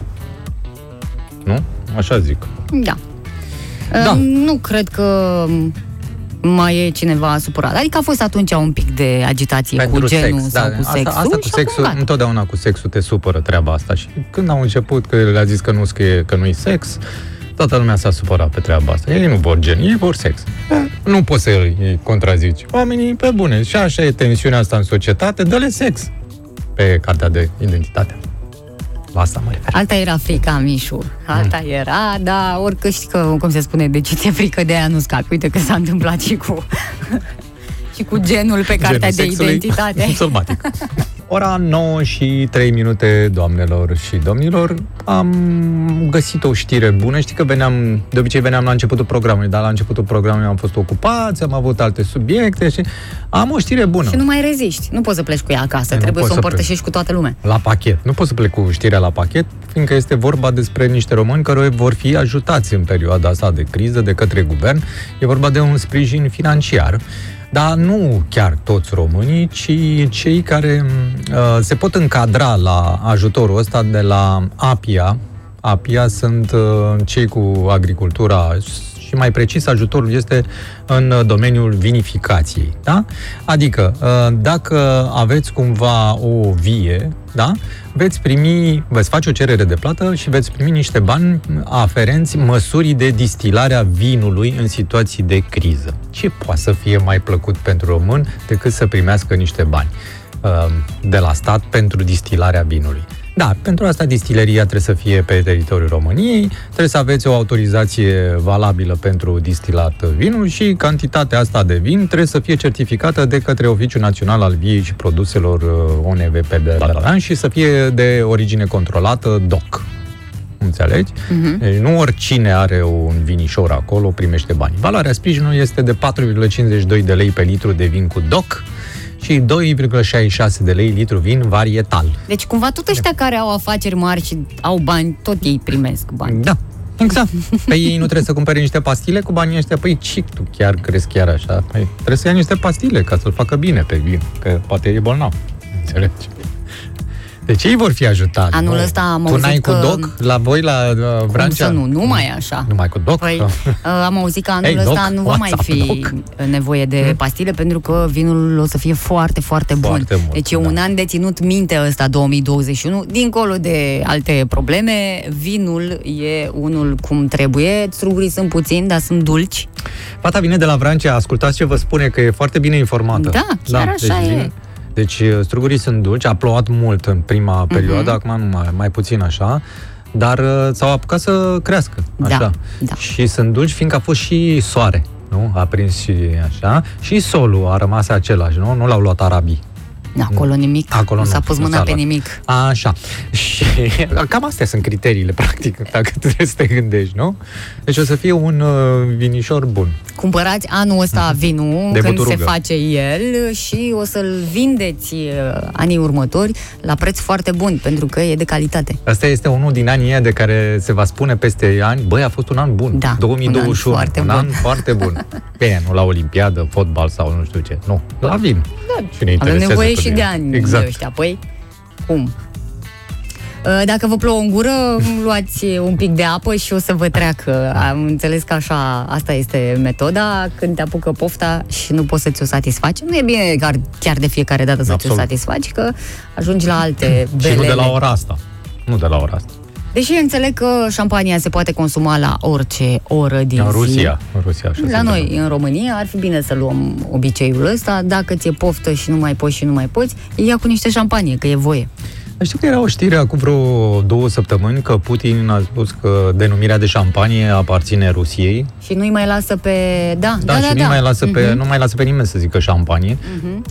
Nu? Așa zic. Da. Da. Uh, nu cred că mai e cineva supărat. Adică a fost atunci un pic de agitație cu genul sau cu sexul. Asta, asta cu și acum sexul, gata. întotdeauna cu sexul te supără treaba asta. Și când au început că le-a zis că nu scrie că nu-i sex, toată lumea s-a supărat pe treaba asta. Ei nu vor gen, ei vor sex. Nu poți să îi contrazici. Oamenii, pe bune, și așa e tensiunea asta în societate, dă-le sex pe cartea de identitate. La asta mă refer. Alta era frica, Mișu. Alta Mm. era, dar orică știi că, cum se spune, de ce ți-e frică de aia nu scapi. Uite că s-a întâmplat și cu, (laughs) și cu genul pe cartea Genul de sexului identitate. (laughs) Sălbatic. (laughs) Ora 9 și 3 minute, doamnelor și domnilor, am găsit o știre bună. Știi că veneam, de obicei veneam la începutul programului, dar la începutul programului am fost ocupați, am avut alte subiecte și am o știre bună. Și nu mai reziști. Nu poți să pleci cu ea acasă. Nu Trebuie poți să o să împărtășești cu toată lumea. La pachet. Nu pot să plec cu știrea la pachet, fiindcă este vorba despre niște români care vor fi ajutați în perioada asta de criză de către guvern. E vorba de un sprijin financiar. Dar nu chiar toți românii, ci cei care uh, se pot încadra la ajutorul ăsta de la APIA. APIA sunt uh, cei cu agricultura și mai precis ajutorul este în uh, domeniul vinificației. Da? Adică, uh, dacă aveți cumva o vie, da? veți primi, veți face o cerere de plată și veți primi niște bani aferenți măsurii de distilare a vinului în situații de criză. Ce poate să fie mai plăcut pentru român decât să primească niște bani uh, de la stat pentru distilarea vinului? Da, pentru asta distileria trebuie să fie pe teritoriul României, trebuie să aveți o autorizație valabilă pentru distilat vinul și cantitatea asta de vin trebuie să fie certificată de către Oficiul Național al Viei și Produselor uh, ONVPD bla, bla, bla, și să fie de origine controlată DOC. Înțelegi? Mhm. Deci nu oricine are un vinișor acolo primește bani. Valoarea sprijinului este de 4,52 de lei pe litru de vin cu DOC și 2,66 de lei litru vin varietal. Deci cumva tot ăștia care au afaceri mari și au bani, tot ei primesc bani. Da, exact. Pe ei nu trebuie să cumpere niște pastile cu banii ăștia. Păi, ce tu chiar crezi chiar așa? Păi, trebuie să ia niște pastile ca să-l facă bine pe vin, că poate e bolnav. Înțelegi? Deci ei vor fi ajutați. Anul nu? ăsta am Tu auzit n-ai că- cu doc la voi la uh, Cum Vrancea? să nu? Nu mai e așa. Numai cu doc? Păi, uh, am auzit că anul Hey, ăsta doc, nu va mai WhatsApp, fi doc. nevoie de pastile pentru că vinul o să fie foarte, foarte bun. Foarte mult, deci e da. un an de ținut minte ăsta 2021. Dincolo de alte probleme, vinul e unul cum trebuie. Strugurii sunt puțini, dar sunt dulci. Fata vine de la Vrancea, ascultați ce vă spune, că e foarte bine informată. Da, chiar așa deci e. Deci uh, strugurii sunt dulci, a plouat mult în prima Mhm. perioadă, acum nu mai, mai puțin așa, dar uh, s-au apucat să crească, Da, așa. da. Și sunt dulci fiindcă a fost și soare, nu? A prins și așa. Și solul a rămas același, nu? Nu l-au luat arabii. Acolo nimic. Acolo nu s-a nu, pus nu mâna s-a pe luat. nimic. Așa. Și (laughs) cam astea sunt criteriile, (laughs) practic, dacă trebuie să te gândești, nu? Deci o să fie un uh, vinișor bun. Cumpărați anul ăsta vinul De când se buturugă. face el și o să-l vindeți uh, anii următori la preț foarte bun, pentru că e de calitate. Asta este unul din anii ăia de care se va spune peste ani, băi, a fost un an bun. Da, 2021, un an foarte un bun. an foarte bun. (laughs) Bine, nu la Olimpiadă, fotbal sau nu știu ce. Nu, la vin. Da, și ne Avem interesează nevoie pe și mine. de ani Exact. de ăștia. Păi, cum? Uh, Dacă vă plouă în gură, (laughs) luați un pic de apă și o să vă treacă. Am înțeles că așa, asta este metoda. Când te apucă pofta și nu poți să ți-o satisfaci, nu e bine chiar, chiar de fiecare dată să ți-o Absolut. satisfaci, că ajungi la alte (clears throat) Și nu de la belele. ora asta. Nu de la ora asta. Deși înțeleg că șampania se poate consuma la orice oră din În zi. Rusia. În Rusia așa se La noi, întâmplă. în România, ar fi bine să luăm obiceiul ăsta. Dacă ți-e poftă și nu mai poți și nu mai poți, ia cu niște șampanie, că e voie. Știu că era o știre acum vreo două săptămâni că Putin a spus că denumirea de șampanie aparține Rusiei. Și nu-i mai lasă pe... Da, Da, da, și da. nu da. mai lasă pe, Mhm. nu mai lasă pe nimeni să zică șampanie.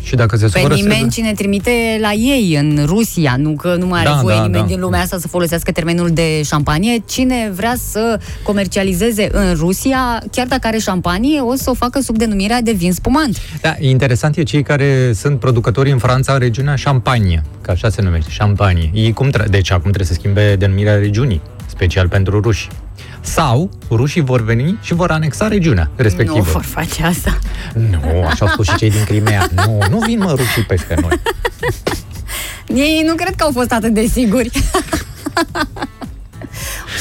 Și dacă se Pe supără... nimeni se... cine trimite la ei în Rusia, nu că nu mai are Da, voie da, nimeni da. din lumea asta să folosească termenul de șampanie. Cine vrea să comercializeze în Rusia, chiar dacă are șampanie, o să o facă sub denumirea de vin spumant. Da, interesant e cei care sunt producători în Franța în regiunea Champagne, că așa se numește, Champagne. Ei cum tre- deci acum trebuie să schimbe denumirea regiunii, special pentru ruși. Sau rușii vor veni și vor anexa regiunea respectivă. Nu vor face asta. Nu, așa au spus și cei din Crimea. Nu, nu vin mă rușii peste noi. Ei nu cred că au fost atât de siguri.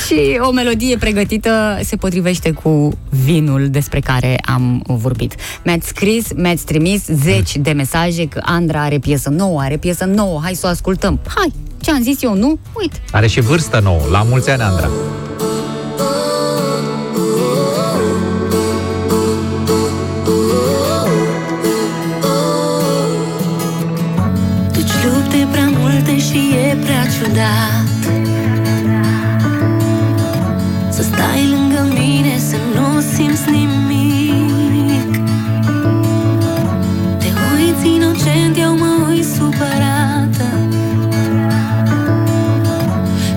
Și o melodie pregătită se potrivește cu vinul despre care am vorbit. Mi-ați scris, mi-ați trimis zeci de mesaje că Andra are piesă nouă, are piesă nouă, hai să o ascultăm. Hai, ce am zis eu, nu? Uite. Are și vârstă nouă. La mulți ani, Andra. Duci lupte prea multe și e prea ciudat Să stai lângă mine, să nu simți nimic. Te uiți inocent, eu mă uit supărată.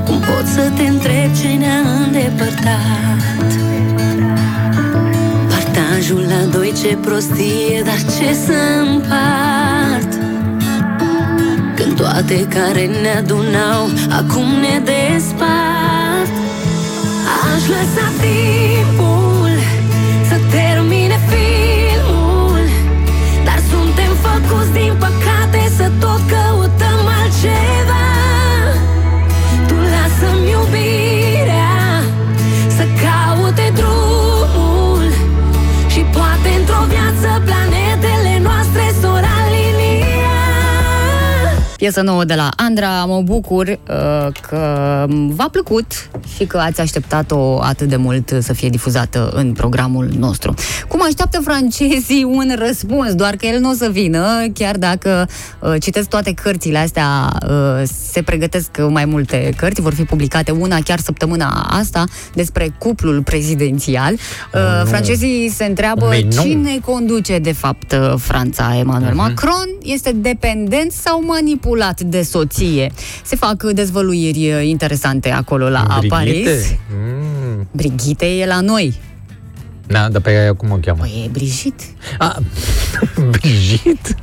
Cum pot să te întreb ce ne-a îndepărtat? Partajul la doi ce prostie, dar ce să împart? Când toate care ne adunau Acum ne despart Aș lăsa timpul Piesă nouă de la Andra, mă bucur uh, că v-a plăcut și că ați așteptat-o atât de mult să fie difuzată în programul nostru. Cum așteaptă francezii un răspuns, doar că el nu o să vină, chiar dacă uh, citesc toate cărțile astea, uh, se pregătesc mai multe cărți, vor fi publicate una chiar săptămâna asta despre cuplul prezidențial. Uh, nu. francezii se întreabă Mais non. cine conduce de fapt uh, Franța, Emmanuel Mhm. Macron, este dependent sau manipulat de soție. Se fac uh, dezvăluiri uh, interesante acolo la Paris. Brigitte? Mm. Brigitte e la noi. Da, dar pe aia cum o cheamă? Păi e Brigitte. A, (laughs) Brigitte?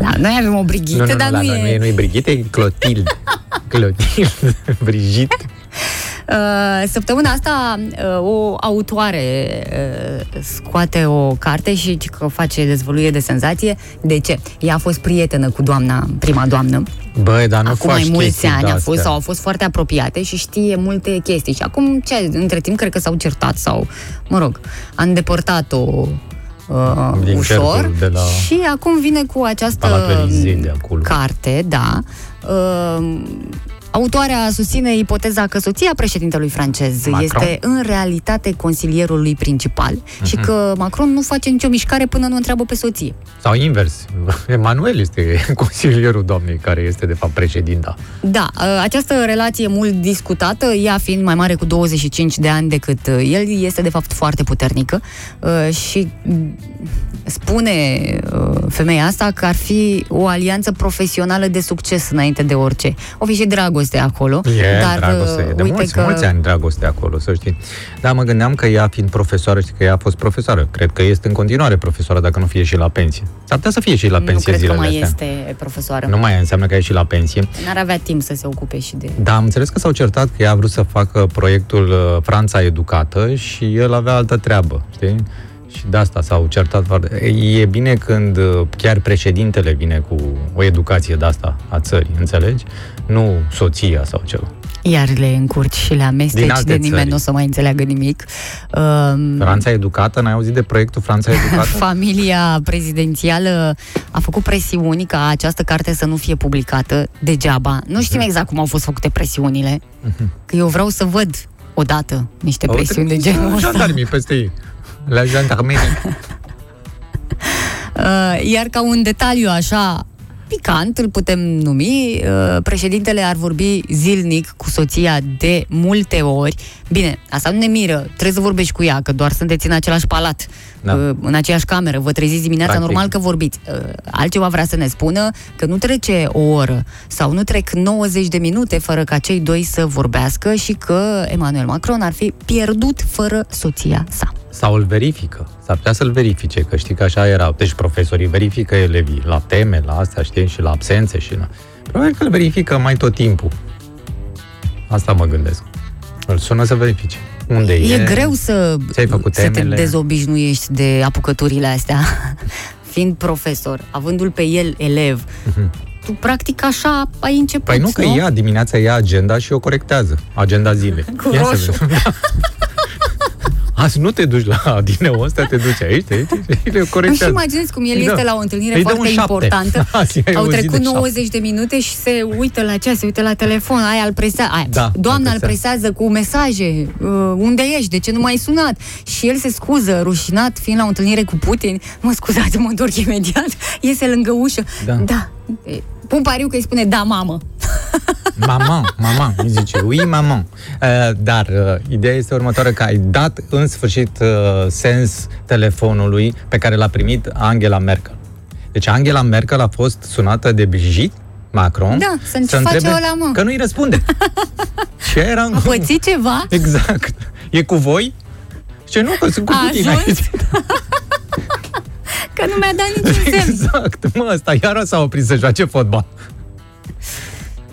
Da, noi avem o Brigitte, Nu, nu, nu, dar la nu, noi e... nu e, nu e Brigitte, e Clotilde. (laughs) Clotilde, Brigitte. Uh, săptămâna asta uh, o autoare uh, scoate o carte și zice că face dezvăluire de senzație. De ce? Ea a fost prietenă cu doamna, prima doamnă, Băi, dar nu acum faci mai mulți chestii ani a de-astea. fost sau au fost foarte apropiate și știe multe chestii. Și acum, ce, între timp, cred că s-au certat sau, mă rog, a îndepărtat-o uh, Din ușor cercul de la și acum vine cu această Palatul Elisei de acolo. carte, da. Uh, Autoarea susține ipoteza că soția președintelui francez Macron. este în realitate consilierul lui principal și că Macron nu face nicio mișcare până nu întreabă pe soție. Sau invers. (laughs) Emanuel este (laughs) consilierul doamnei care este de fapt președinta. Da, uh, această relație mult discutată, ea fiind mai mare cu 25 de ani decât uh, el, este de fapt foarte puternică uh, și mm, spune uh, femeia asta că ar fi o alianță profesională de succes înainte de orice. O fi și dragoste acolo, E dar dragoste. uh, De uite mulți, că... mulți ani dragoste acolo, să știi. Dar mă gândeam că ea fiind profesoară, știi că ea a fost profesoară. Cred că este în continuare profesoară, dacă nu fie și la pensie. S-ar putea să fie și la nu pensie cred că zilele mai astea. este profesoară. Nu mai înseamnă că e și la pensie. N-ar avea timp să se ocupe și de... Da, am înțeles că s-au certat că ea a vrut să facă proiectul uh, Franța Educată și el avea altă treabă, știi? Și de asta s-au certat foarte... E bine când uh, chiar președintele vine cu o educație de asta a țării, înțelegi? Nu soția sau ceva. Iar le încurci și le Din amesteci, alte de nimeni țări. nu o să mai înțeleagă nimic. Uh, Franța Educată, n-ai auzit de proiectul Franța (laughs) Educată? Familia prezidențială a făcut presiuni ca această carte să nu fie publicată degeaba. Nu știm exact cum au fost făcute presiunile, că eu vreau să văd odată niște Au presiuni de trimis genul (laughs) ăsta. Jandarmii peste ei. La jandarmerie. (laughs) Uh, iar ca un detaliu așa picant, îl putem numi. Uh, Președintele ar vorbi zilnic cu soția de multe ori. Bine, asta nu ne miră, trebuie să vorbești cu ea, că doar sunteți în același palat, Da. uh, în aceeași cameră, vă treziți dimineața, Practic. normal că vorbiți. Uh, Altceva vrea să ne spună că nu trece o oră sau nu trec 90 de minute fără ca cei doi să vorbească și că Emmanuel Macron ar fi pierdut fără soția sa. Sau îl verifică. S-ar putea să-l verifice, că știi că așa era. Deci profesorii verifică elevii la teme, la astea, știi, și la absențe și la... Probabil că îl verifică mai tot timpul. Asta mă gândesc. Îl sună să verifice. Unde e? E greu să, Ți-ai făcut să te temele? dezobișnuiești de apucăturile astea. (laughs) Fiind profesor, avându-l pe el elev, tu practic așa ai început, Păi nu, că ea dimineața ia agenda și o corectează. Agenda zilei. Cu Ia să roșu. (laughs) vedem. Azi nu te duci la (laughs) dineul ăsta, te duci aici, te aici și le Își corectează. imaginezi cum el Îi dă- este la o întâlnire îi dă foarte un șapte. importantă. (laughs) Azi ai Au o zi trecut de șapte. 90 de minute și se uită la ceas, se uită la telefon, aia îl presează, aia, Da, doamna îl îl presează cu mesaje, uh, unde ești, de ce nu m-ai sunat? Și el se scuză, rușinat, fiind la o întâlnire cu Putin, mă scuzați, mă întorc imediat, (laughs) iese lângă ușă, Da. da. E, Pun pariu că îi spune da, mamă. (laughs) Mama, mama, îi zice, oui, mama. Uh, dar uh, ideea este următoarea, că ai dat în sfârșit uh, sens telefonului pe care l-a primit Angela Merkel. Deci Angela Merkel a fost sunată de Brigitte Macron Da, să ce face ăla, mă? că nu-i răspunde. (laughs) Ce era în A pățit (laughs) ceva? Exact. E cu voi? Ce nu, că sunt cu A Putin ajuns? aici. Că nu mi-a dat niciun semn. Exact, mă, ăsta iară s-a oprit să joace fotbal.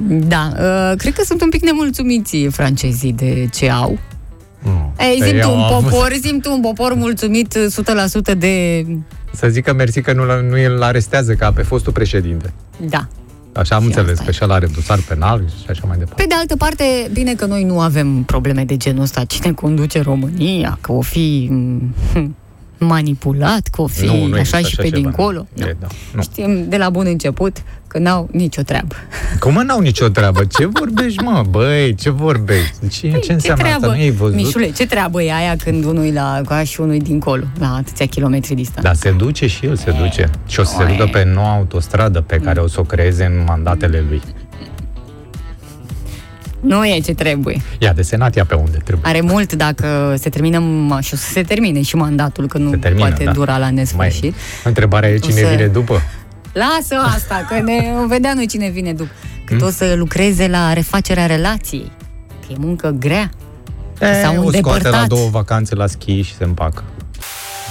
Da, uh, cred că sunt un pic nemulțumiți francezii de ce au. Ei, Păi zi tu au un avut- popor, zi tu un popor mulțumit 100% de... Să zică mersi că nu, nu îl arestează ca pe fostul președinte. Da. Așa am Și înțeles, asta că e. și el are dosar penal și așa mai departe. Pe de altă parte, bine că noi nu avem probleme de genul ăsta. Cine conduce România, că o fi mm, manipulat, că o fi Nu, nu așa există și așa pe ceva. dincolo. E, Nu. da, nu. Știm de la bun început că n-au nicio treabă. Cum mă, n-au nicio treabă? Ce vorbești, mă? Băi, ce vorbești? Ce, ce înseamnă Păi, treabă? asta? Nu ai văzut? Mișule, ce treabă e aia când unul e la ca și unul e dincolo, la atâția kilometri distanță? Da, se duce și el se duce. Și o să se Oe. ducă pe noua autostradă pe care o să o creeze în mandatele lui. Nu e ce trebuie. Ia desenat ea pe unde trebuie. Are mult dacă se termină ma- și o să se termine și mandatul, că nu Se termină, poate da. dura la nesfârșit. Mai, întrebarea e O cine să- vine după. Lasă asta, că ne (laughs) vedea noi cine vine după. Cât Hmm? o să lucreze la refacerea relației. Că e muncă grea. E, S-au o scoate îndepărtat. la două vacanțe la schi și se împacă.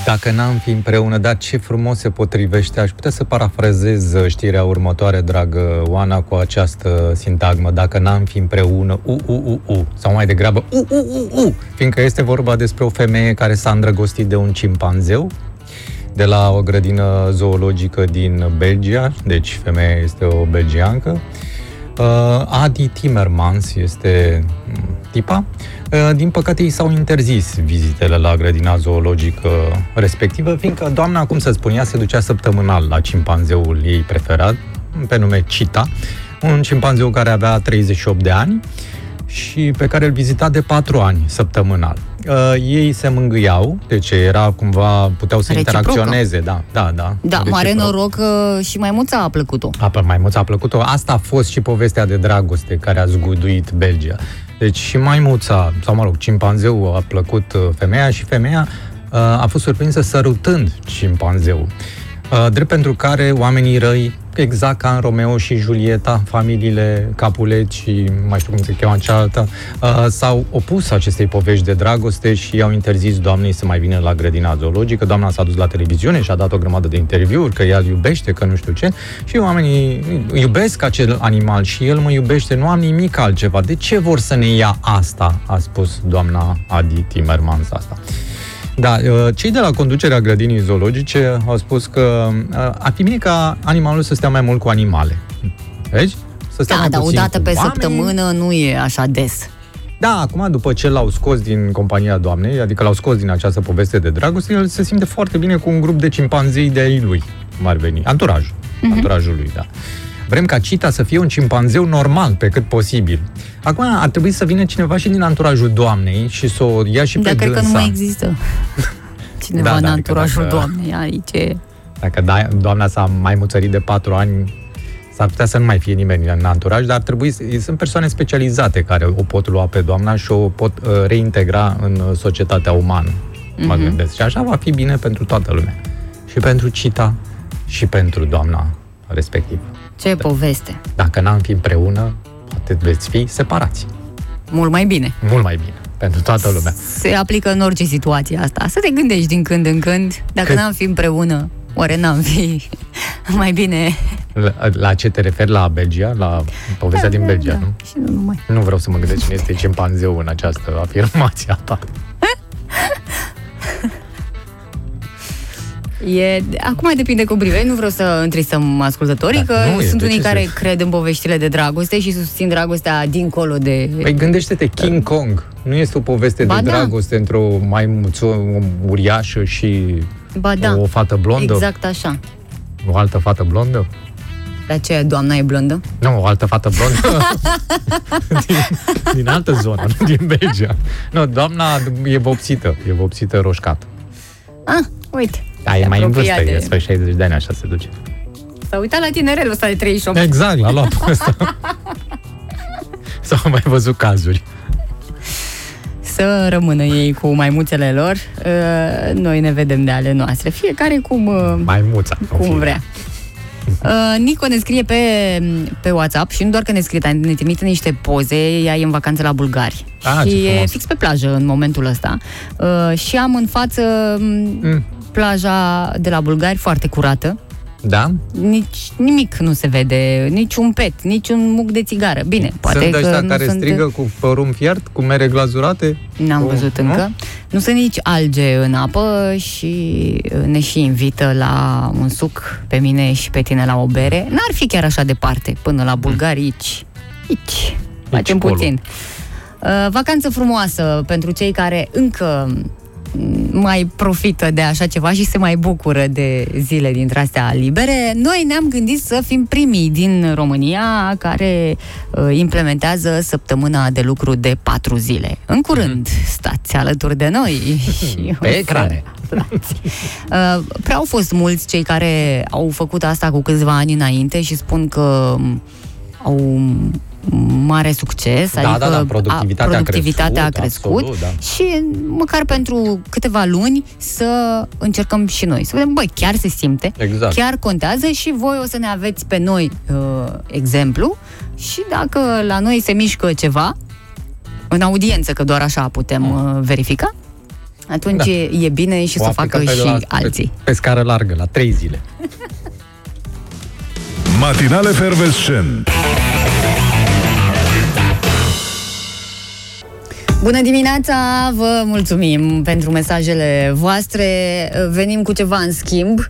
Dacă n-am fi împreună, dar ce frumos se potrivește, aș putea să parafrazez știrea următoare, dragă Oana, cu această sintagmă, dacă n-am fi împreună, u, u, u, u, sau mai degrabă, u, u, u, u, fiindcă este vorba despre o femeie care s-a îndrăgostit de un cimpanzeu, de la o grădină zoologică din Belgia, deci femeia este o belgiancă. Uh, Adi Timmermans este mm, tipa. Uh, din păcate, i s-au interzis vizitele la grădina zoologică respectivă, fiindcă doamna, cum să spun, ea se ducea săptămânal la cimpanzeul ei preferat, pe nume Chita, un cimpanzeu care avea 38 de ani și pe care îl vizita de 4 ani săptămânal. Uh, ei se mângâiau, deci era cumva, puteau să Reciprocă. interacționeze, da, da, da. Da, mare Reciproc. noroc că și maimuța a plăcut-o. A, pe maimuța a plăcut-o. Asta a fost și povestea de dragoste care a zguduit Belgia. Deci și maimuța, sau mă rog, cimpanzeul a plăcut uh, femeia și femeia uh, a fost surprinsă sărutând cimpanzeul. Uh, drept pentru care oamenii răi, exact ca în Romeo și Julieta, familiile Capulet și mai știu cum se cheamă cealaltă, uh, s-au opus acestei povești de dragoste și i-au interzis doamnei să mai vină la grădina zoologică. Doamna s-a dus la televiziune și a dat o grămadă de interviuri că ea îl iubește, că nu știu ce. Și oamenii iubesc acel animal și el mă iubește, nu am nimic altceva. De ce vor să ne ia asta? A spus doamna Adi Timmermans asta. Da, uh, cei de la conducerea grădinii zoologice au spus că uh, ar fi bine ca animalul să stea mai mult cu animale. Vezi? Să stea Da, mai dar o puțin dată cu pe oamenii. săptămână nu e așa des. Da, acum după ce l-au scos din compania doamnei, adică l-au scos din această poveste de dragoste, el se simte foarte bine cu un grup de cimpanzei de ai lui, cum ar veni. Anturajul. Mhm. Anturajul lui, da. Vrem ca Cita să fie un cimpanzeu normal, pe cât posibil. Acum ar trebui să vină cineva și din anturajul doamnei și să o ia și pe Dar cred că nu dânsa. mai există (laughs) cineva Da, în da, adică anturajul dacă- doamnei. Aici e... Dacă da, doamna s-a mai muțărit de patru ani, S-ar putea să nu mai fie nimeni în anturaj, dar ar trebui, să- sunt persoane specializate care o pot lua pe doamna și o pot uh, reintegra în uh, societatea umană, Mhm. mă gândesc. Și așa va fi bine pentru toată lumea. Și pentru Cita, și pentru doamna respectivă. Ce poveste. Dacă n-am fi împreună, poate veți fi separați. Mult mai bine. Mult mai bine. Pentru toată lumea. Se aplică în orice situație asta. Să te gândești din când în când, dacă Că- n-am fi împreună, oare n-am fi (laughs) mai bine... La, la ce te referi? La Belgia? La povestea din Belgia, da, nu? Și nu numai. Nu vreau să mă gândesc cine este cimpanzeu în această afirmație a ta. (laughs) E, acum depinde cum privești, nu vreau să întristăm ascultătorii, Da, că nu e, sunt de unii ce care să- cred în poveștile de dragoste și susțin dragostea dincolo de... Păi gândește-te, King Kong nu este o poveste Ba de da. dragoste între o maimuță uriașă și ba da, o fată blondă? exact așa. O altă fată blondă? De aceea doamna e blondă? Nu, o altă fată blondă (laughs) din, din altă zonă, nu din Belgia. Nu, doamna e vopsită, e vopsită roșcată. Ah, uite. Da, e mai în vârstă, apropiat e de- spre 60 de ani, așa se duce. S-a uitat la tinerelul ăsta de 38. Exact, l-a luat pe ăsta. (laughs) S-au mai văzut cazuri. Să rămână ei cu maimuțele lor. Uh, Noi ne vedem de ale noastre. Fiecare cum... uh, Maimuța. în cum fine. vrea. (laughs) Uh, Nico ne scrie pe, pe WhatsApp și nu doar că ne scrie, dar ne trimite niște poze, ea e în vacanță la bulgari. Ah, ce și e frumos. fix pe plajă în momentul ăsta. Uh, și am în față mm, Mm. Plaja de la bulgari foarte curată. Da? Nici nimic nu se vede, nici un pet, nici un muc de țigară. Bine, poate sunt că ăștia nu care sunt... strigă cu părul fiert, cu mere glazurate? N-am Cu- văzut nu? încă. Nu sunt nici alge în apă și uh, ne și invită la un suc pe mine și pe tine la o bere. N-ar fi chiar așa departe, până la bulgari aici. Aici. Facem acolo. puțin. Uh, vacanță frumoasă pentru cei care încă mm, mai profită de așa ceva și se mai bucură de zile dintre astea libere. Noi ne-am gândit să fim primii din România care uh, implementează săptămâna de lucru de patru zile. În curând, stați alături de noi. și (laughs) Pe o să- ecrane. (laughs) Uh, prea au fost mulți cei care au făcut asta cu câțiva ani înainte și spun că um, au mare succes, Da, adică da, da, productivitatea a productivitatea a crescut, crescut absolut, da. și măcar pentru câteva luni să încercăm și noi. Să vedem, băi, chiar se simte, Exact. chiar contează și voi o să ne aveți pe noi uh, exemplu și dacă la noi se mișcă ceva, în audiență, că doar așa putem uh, verifica, atunci Da. e bine și O să aplică facă pe și la- alții. Pe, pe scară largă, la trei zile. Matinale Fervescent. Bună dimineața, vă mulțumim pentru mesajele voastre. Venim cu ceva în schimb,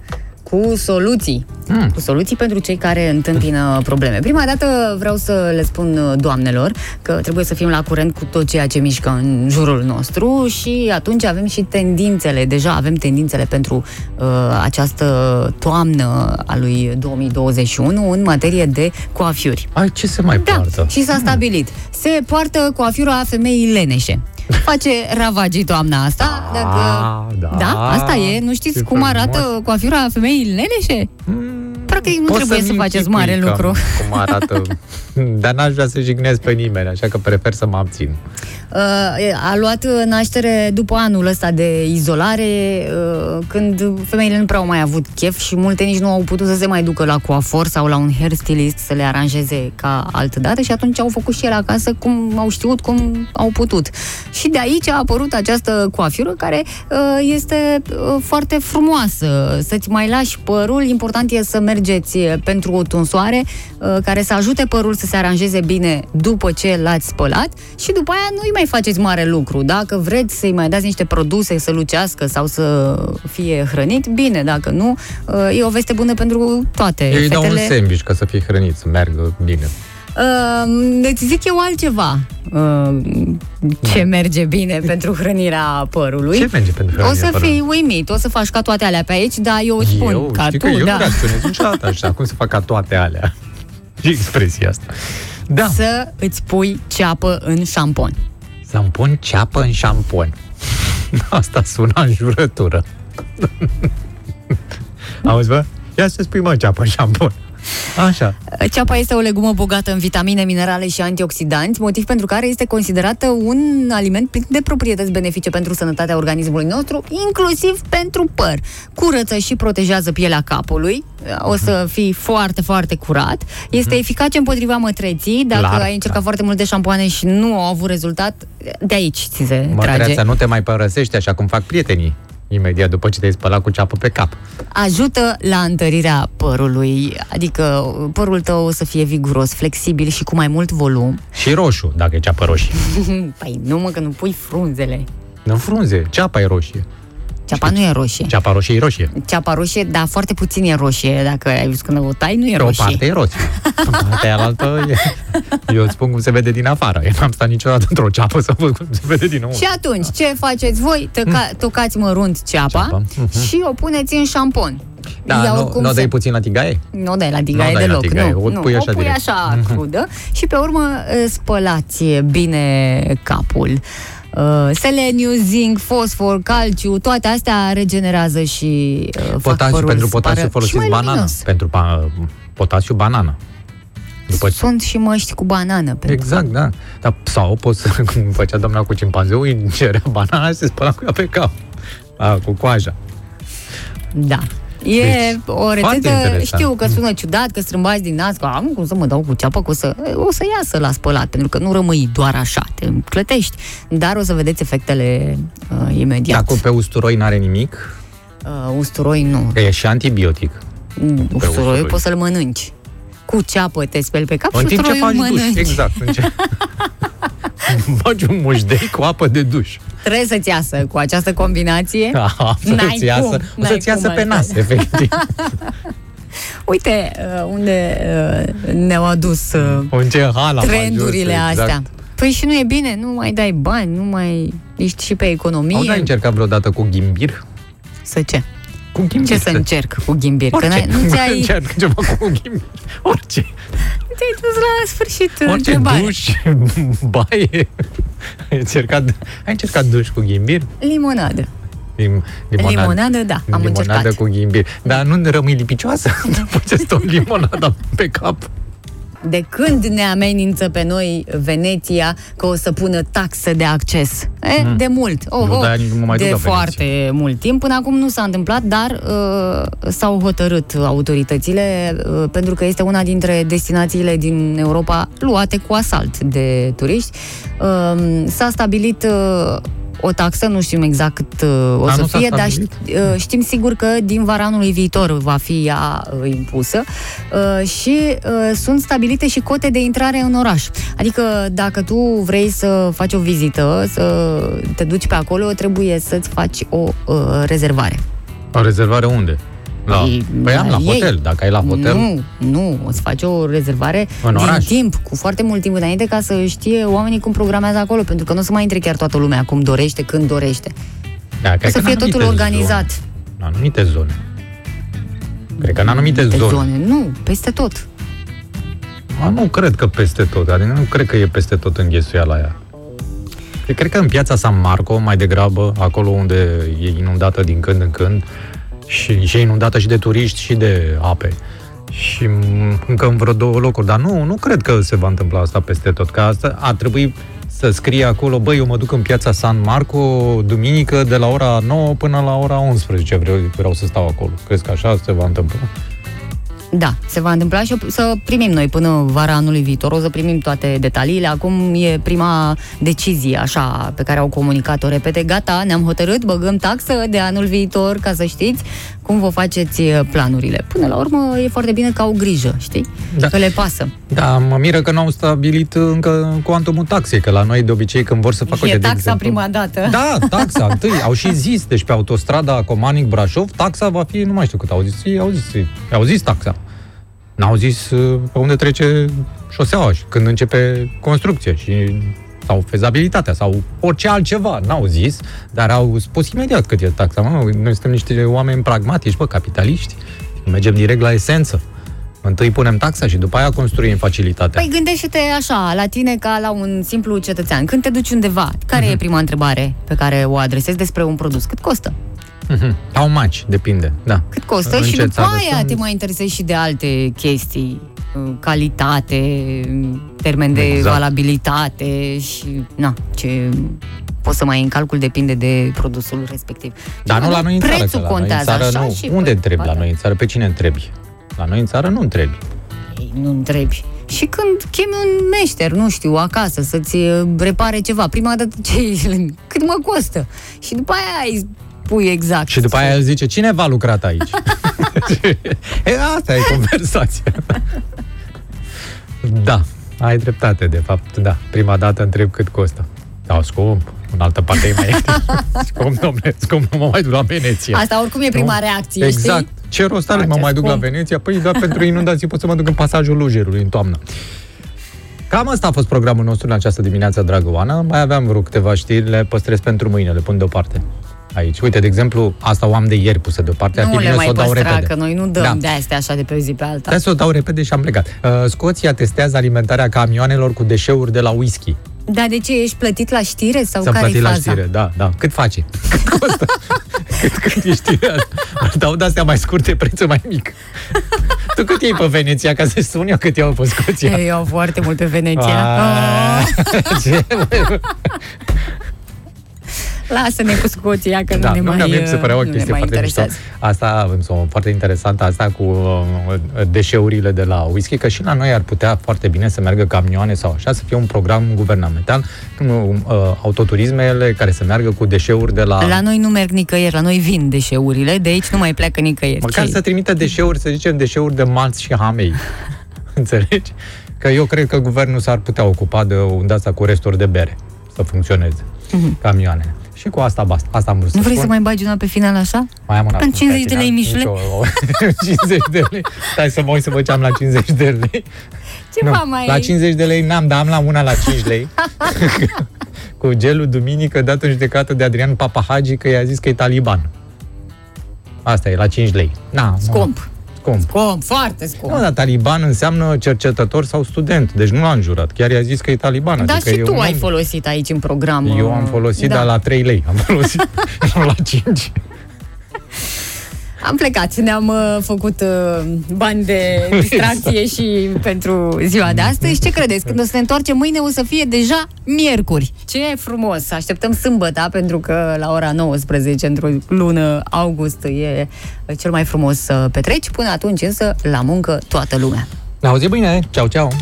cu soluții. Mm. Cu soluții pentru cei care întâmpină probleme. Prima dată vreau să le spun uh, doamnelor că trebuie să fim la curent cu tot ceea ce mișcă în jurul nostru și atunci avem și tendințele, deja avem tendințele pentru uh, această toamnă a lui 2021 în materie de coafiuri. Ai, ce se mai Da, poartă? și s-a stabilit. Se poartă coafiura femeii leneșe. Face ravagii toamna asta. Dacă... Ah, da. da, asta e. Nu știți Ce cum frumos. arată coafiura femeii leneșe? Practic nu Poți trebuie să să-mi faceți închipui mare cam lucru. Cum arată. (laughs) Dar n-aș vrea să jignesc pe nimeni, așa că prefer să mă abțin. Uh, a luat naștere după anul ăsta de izolare, uh, când femeile nu prea au mai avut chef și multe nici nu au putut să se mai ducă la coafor sau la un hairstylist să le aranjeze ca altă dată și atunci au făcut și ele acasă cum au știut, cum au putut. Și de aici a apărut această coafură care uh, este uh, foarte frumoasă. Să-ți mai lași părul, important e să mergeți pentru o tunsoare uh, care să ajute părul să se aranjeze bine după ce l-ați spălat și după aia nu-i mai faceți mare lucru. Dacă vreți să-i mai dați niște produse să lucească sau să fie hrănit, bine, dacă nu, uh, e o veste bună pentru toate Eu îi dau un fetele. sandwich ca să fie hrănit, să meargă bine. Uh, îți zic eu altceva. Uh, ce merge bine pentru hrănirea părului. Ce merge pentru O hrănirea să părului? fii uimit, o să faci ca toate alea pe aici, dar eu îți spun eu, ca știi tu, că eu da. nu reacționez niciodată așa, (laughs) cum să fac ca toate alea. (laughs) Și expresia asta. Da. Să îți pui ceapă în șampon. Să-mi pun ceapă în șampon. (laughs) Asta sună în jurătură. (laughs) Auzi, bă? Ia să spui, mă, ceapă în șampon. Așa. Ceapa este o legumă bogată în vitamine, minerale și antioxidanți, motiv pentru care este considerată un aliment plin de proprietăți benefice pentru sănătatea organismului nostru, inclusiv pentru păr. Curăță și protejează pielea capului, o să fii foarte, foarte curat. Este eficace împotriva mătreții, dacă Clar, ai încercat da. foarte multe șampoane și nu au avut rezultat, de aici ți se trage. Mătreața nu te mai părăsește așa cum fac prietenii imediat după ce te-ai spălat cu ceapă pe cap. ajută la întărirea părului, adică părul tău o să fie viguros, flexibil și cu mai mult volum. Și roșu, dacă e ceapă roșie. (laughs) Păi nu mă, că nu pui frunzele. Nu frunze, ceapa e roșie. Ceapa nu e roșie. Ceapa roșie e roșie. Ceapa roșie, dar foarte puțin e roșie. Dacă ai văzut când o tai, nu e Pe o roșie. parte e roșie. Pe partea alaltă e... Eu îți spun cum se vede din afară. Eu n-am stat niciodată într-o ceapă să văd cum se vede din nou. Și atunci, ce faceți voi? Tăca, tocați mărunt ceapa, Ceapa, mhm. și o puneți în șampon. Da, Ea nu, oricum nu o se- dai puțin la tigaie? Nu o dai la Nu tigaie o dai la deloc, tigaie, nu. o nu, pui așa o pui direct. așa crudă și pe urmă eh, spălați bine capul. Uh, seleniu, zinc, fosfor, calciu, toate astea regenerează și uh, fac Potasiu, părul pentru să potasiu pară și folosiți mai banana. luminos. Pentru pa, potasiu, banana. După ce... Sunt și măști cu banană. Pentru Exact, da. Dar, sau poți să, (laughs) cum făcea doamna cu cimpanzeu, îi cerea banana și se spăla cu ea pe cap. A, cu coaja. Da. E Deci, o foarte rețetă, interesant. știu că sună ciudat, că strâmbați din nas, că am cum să mă dau cu ceapă, că o să, o să iasă la spălat, pentru că nu rămâi doar așa, te clătești, dar o să vedeți efectele uh, imediat. Dacă pe usturoi n-are nimic, Uh, usturoi nu. că e și antibiotic. Mm, pe Usturoiul usturoi. poți să-l mănânci. Cu ceapă te speli pe cap În și timp ce usturoiul faci duș, mănânci. exact. În ce... (laughs) Faci un mușdei cu apă de duș. Trebuie să-ți iasă cu această combinație. Da, N-ai să-ți iasă, cum, o n-ai să-ți iasă cum pe altfel. nas, efectiv. (laughs) Uite uh, unde uh, ne-au adus uh, în ce hal am trendurile ajuns, astea. exact. Păi și nu e bine, nu mai dai bani, nu mai ești și pe economie. Au da încercat vreodată cu ghimbir? Să ce? Cu ghimbir. Ce să încerc cu ghimbir? Că Orice. n-ai, nu ți-ai, (laughs) Încerc ceva cu ghimbir. Orice. ți-ai dus la sfârșit Orice întrebare. duș, (laughs) baie. Ai încercat, ai încercat duș cu ghimbir? Limonadă. Lim, Limonadă, da, am limonadă încercat. cu ghimbir. Dar nu ne rămâi lipicioasă după ce stă limonada pe cap. De când ne amenință pe noi Veneția că o să pună taxă de acces? E, Mm. De mult. Oh, Nu, oh, de-aia nici nu mă mai duc de la Veneția. foarte mult timp. Până acum nu s-a întâmplat, dar uh, s-au hotărât autoritățile uh, pentru că este una dintre destinațiile din Europa luate cu asalt de turiști. Uh, s-a stabilit uh, o taxă, nu știm exact cât uh, o A, să nu s-a fie, dar stabilit? ști- uh, știm sigur că din vara anului viitor va fi ea uh, impusă uh, și uh, sunt stabilite și cote de intrare în oraș. Adică dacă tu vrei să faci o vizită, să te duci pe acolo, trebuie să-ți faci o uh, rezervare. O rezervare unde? La, Păi, păi am la ei. hotel. Dacă ai la hotel, Nu, nu, îți faci o rezervare În din oraș. timp, cu foarte mult timp înainte, ca să știe oamenii cum programează acolo, pentru că nu o să mai intre chiar toată lumea cum dorește, când dorește. da, O cred să că fie în totul anumite organizat. Zone. În anumite zone. Cred că în anumite Pe zone. zone. Nu, peste tot. A, nu cred că peste tot. Adică nu cred că e peste tot înghesuiala aia. Cred- Cred că în piața San Marco, mai degrabă, acolo unde e inundată din când în când, și, și e inundată și de turiști și de ape. Și m, încă în vreo două locuri. Dar nu, nu cred că se va întâmpla asta peste tot. Că asta ar trebui să scrie acolo, băi, eu mă duc în piața San Marco duminică de la ora 9 până la ora 11. Vreau, vreau să stau acolo. Crezi că așa se va întâmpla? Da, se va întâmpla și o să primim noi până vara anului viitor, o să primim toate detaliile. Acum e prima decizie, așa, pe care au comunicat-o repede. Gata, ne-am hotărât, băgăm taxă de anul viitor, ca să știți cum vă faceți eh, planurile. Până la urmă, e foarte bine că au grijă, știi? Da. Că le pasă. Da, mă miră că n-au stabilit încă cuantumul taxei, că la noi de obicei când vor să facă e uite, de taxa exemplu- prima dată. Da, taxa, întâi, au și zis, deci pe autostrada Comanic-Brașov, taxa va fi, nu mai știu cât, au zis, ei, au zis, au zis taxa. N-au zis uh, pe unde trece șoseaua și când începe construcția și sau fezabilitatea sau orice altceva. N-au zis, dar au spus imediat cât e taxa. Mă, noi suntem niște oameni pragmatici, bă, capitaliști. Mergem direct la esență. Întâi punem taxa și după aia construim facilitatea. Păi gândește-te așa, la tine ca la un simplu cetățean. Când te duci undeva, care Mhm. e prima întrebare pe care o adresezi despre un produs? Cât costă? How much? Depinde, da. Cât costă În și ce după țară aia sunt? te mai interesezi și de alte chestii uh, calitate, termen de Exact. valabilitate și na, ce poți să mai în calcul depinde de produsul respectiv. Dar nu la noi în țară, Prețul că la noi în contează țară așa nu. și Unde pe- întrebi la noi în țară? Pe cine întrebi? La noi în țară nu întrebi. Ei, nu întrebi. Și când chemi un meșter, nu știu, acasă, să-ți uh, repare ceva, prima dată ce (laughs) cât mă costă? Și după aia îi pui exact. Și după aia el zice, cine v-a lucrat aici? (laughs) (laughs) e, asta e conversația. Da, ai dreptate, de fapt, da. Prima dată întreb cât costă. Da, scump. În altă parte e mai ieftin. (laughs) scump, domnule, scump, nu mă mai duc la Veneția. Asta oricum e prima Nu? reacție, Exact. știi? Ce rost are, mă Face mai duc la scump. Veneția? Păi, doar pentru inundații pot să mă duc în pasajul Lujerului în toamnă. Cam asta a fost programul nostru în această dimineață, dragă Oana. Mai aveam vreo câteva știri, le păstrez pentru mâine, le pun deoparte. Aici. Uite, de exemplu, asta o am de ieri pusă deoparte, ar fi Nu le bine mai să o dau păstra, repede. că noi nu dăm Da. de astea așa de pe o zi pe alta. Hai să o dau repede și am plecat. Uh, Scoția testează alimentarea camioanelor cu deșeuri de la whisky. Dar de ce ești plătit la știre sau Să care plăti e la faza? știre, da, da. Cât face? (laughs) Cât costă? (laughs) cât, cât e știrea? Dau de-astea mai scurte, prețul mai mic. tu cât iei pe Veneția, ca să-și spun eu cât iau pe Scoția? Eu iau foarte mult pe Veneția. Ah, Oh, (laughs) ce? Lasă-ne cu Scoția, că Da, nu ne nu, mai, mie mi se părea o nu ne chestie mai foarte mișto. interesează. Asta avem o foarte interesantă, asta cu uh, deșeurile de la whisky, că și la noi ar putea foarte bine să meargă camioane sau așa, să fie un program guvernamental, uh, autoturismele care să meargă cu deșeuri de la... La noi nu merg nicăieri, la noi vin deșeurile, de aici nu mai pleacă nicăieri. Măcar Ce- să trimită deșeuri, să zicem, deșeuri de malți și hamei. (laughs) Înțelegi? Că eu cred că guvernul s-ar putea ocupa de un de asta cu resturi de bere, să funcționeze camioanele. Și cu asta basta. Asta am vrut Mhm. Nu să vrei să spun. mai bagi una pe final așa? Mai am una În 50 de lei, Mișule? Nicio- 50 (laughs) de lei. Stai să mă uit să văd ce am la 50 de lei. Ceva mai... La 50 de lei n-am, dar am la una la 5 lei. (laughs) cu gelul duminică dat în judecată de Adrian Papahagi că i-a zis că e taliban. Asta e, la 5 lei. Na, Scump. Scump. Scump, foarte scump. Nu, dar taliban înseamnă cercetător sau student, deci nu l-a înjurat. Chiar i-a zis că e taliban. Dar adică și e tu un ai om- folosit aici în program. Eu am folosit, da. dar la 3 lei. Am folosit, (laughs) nu la 5. (laughs) Am plecat, ne-am uh, făcut uh, bani de (laughs) distracție și pentru ziua de astăzi. Ce credeți? Când o să ne întoarcem mâine o să fie deja miercuri. Ce frumos! Așteptăm sâmbătă pentru că la ora 19 într-o lună august e cel mai frumos să petreci. Până atunci însă la muncă toată lumea. Ne auzim mâine. Ceau, ceau.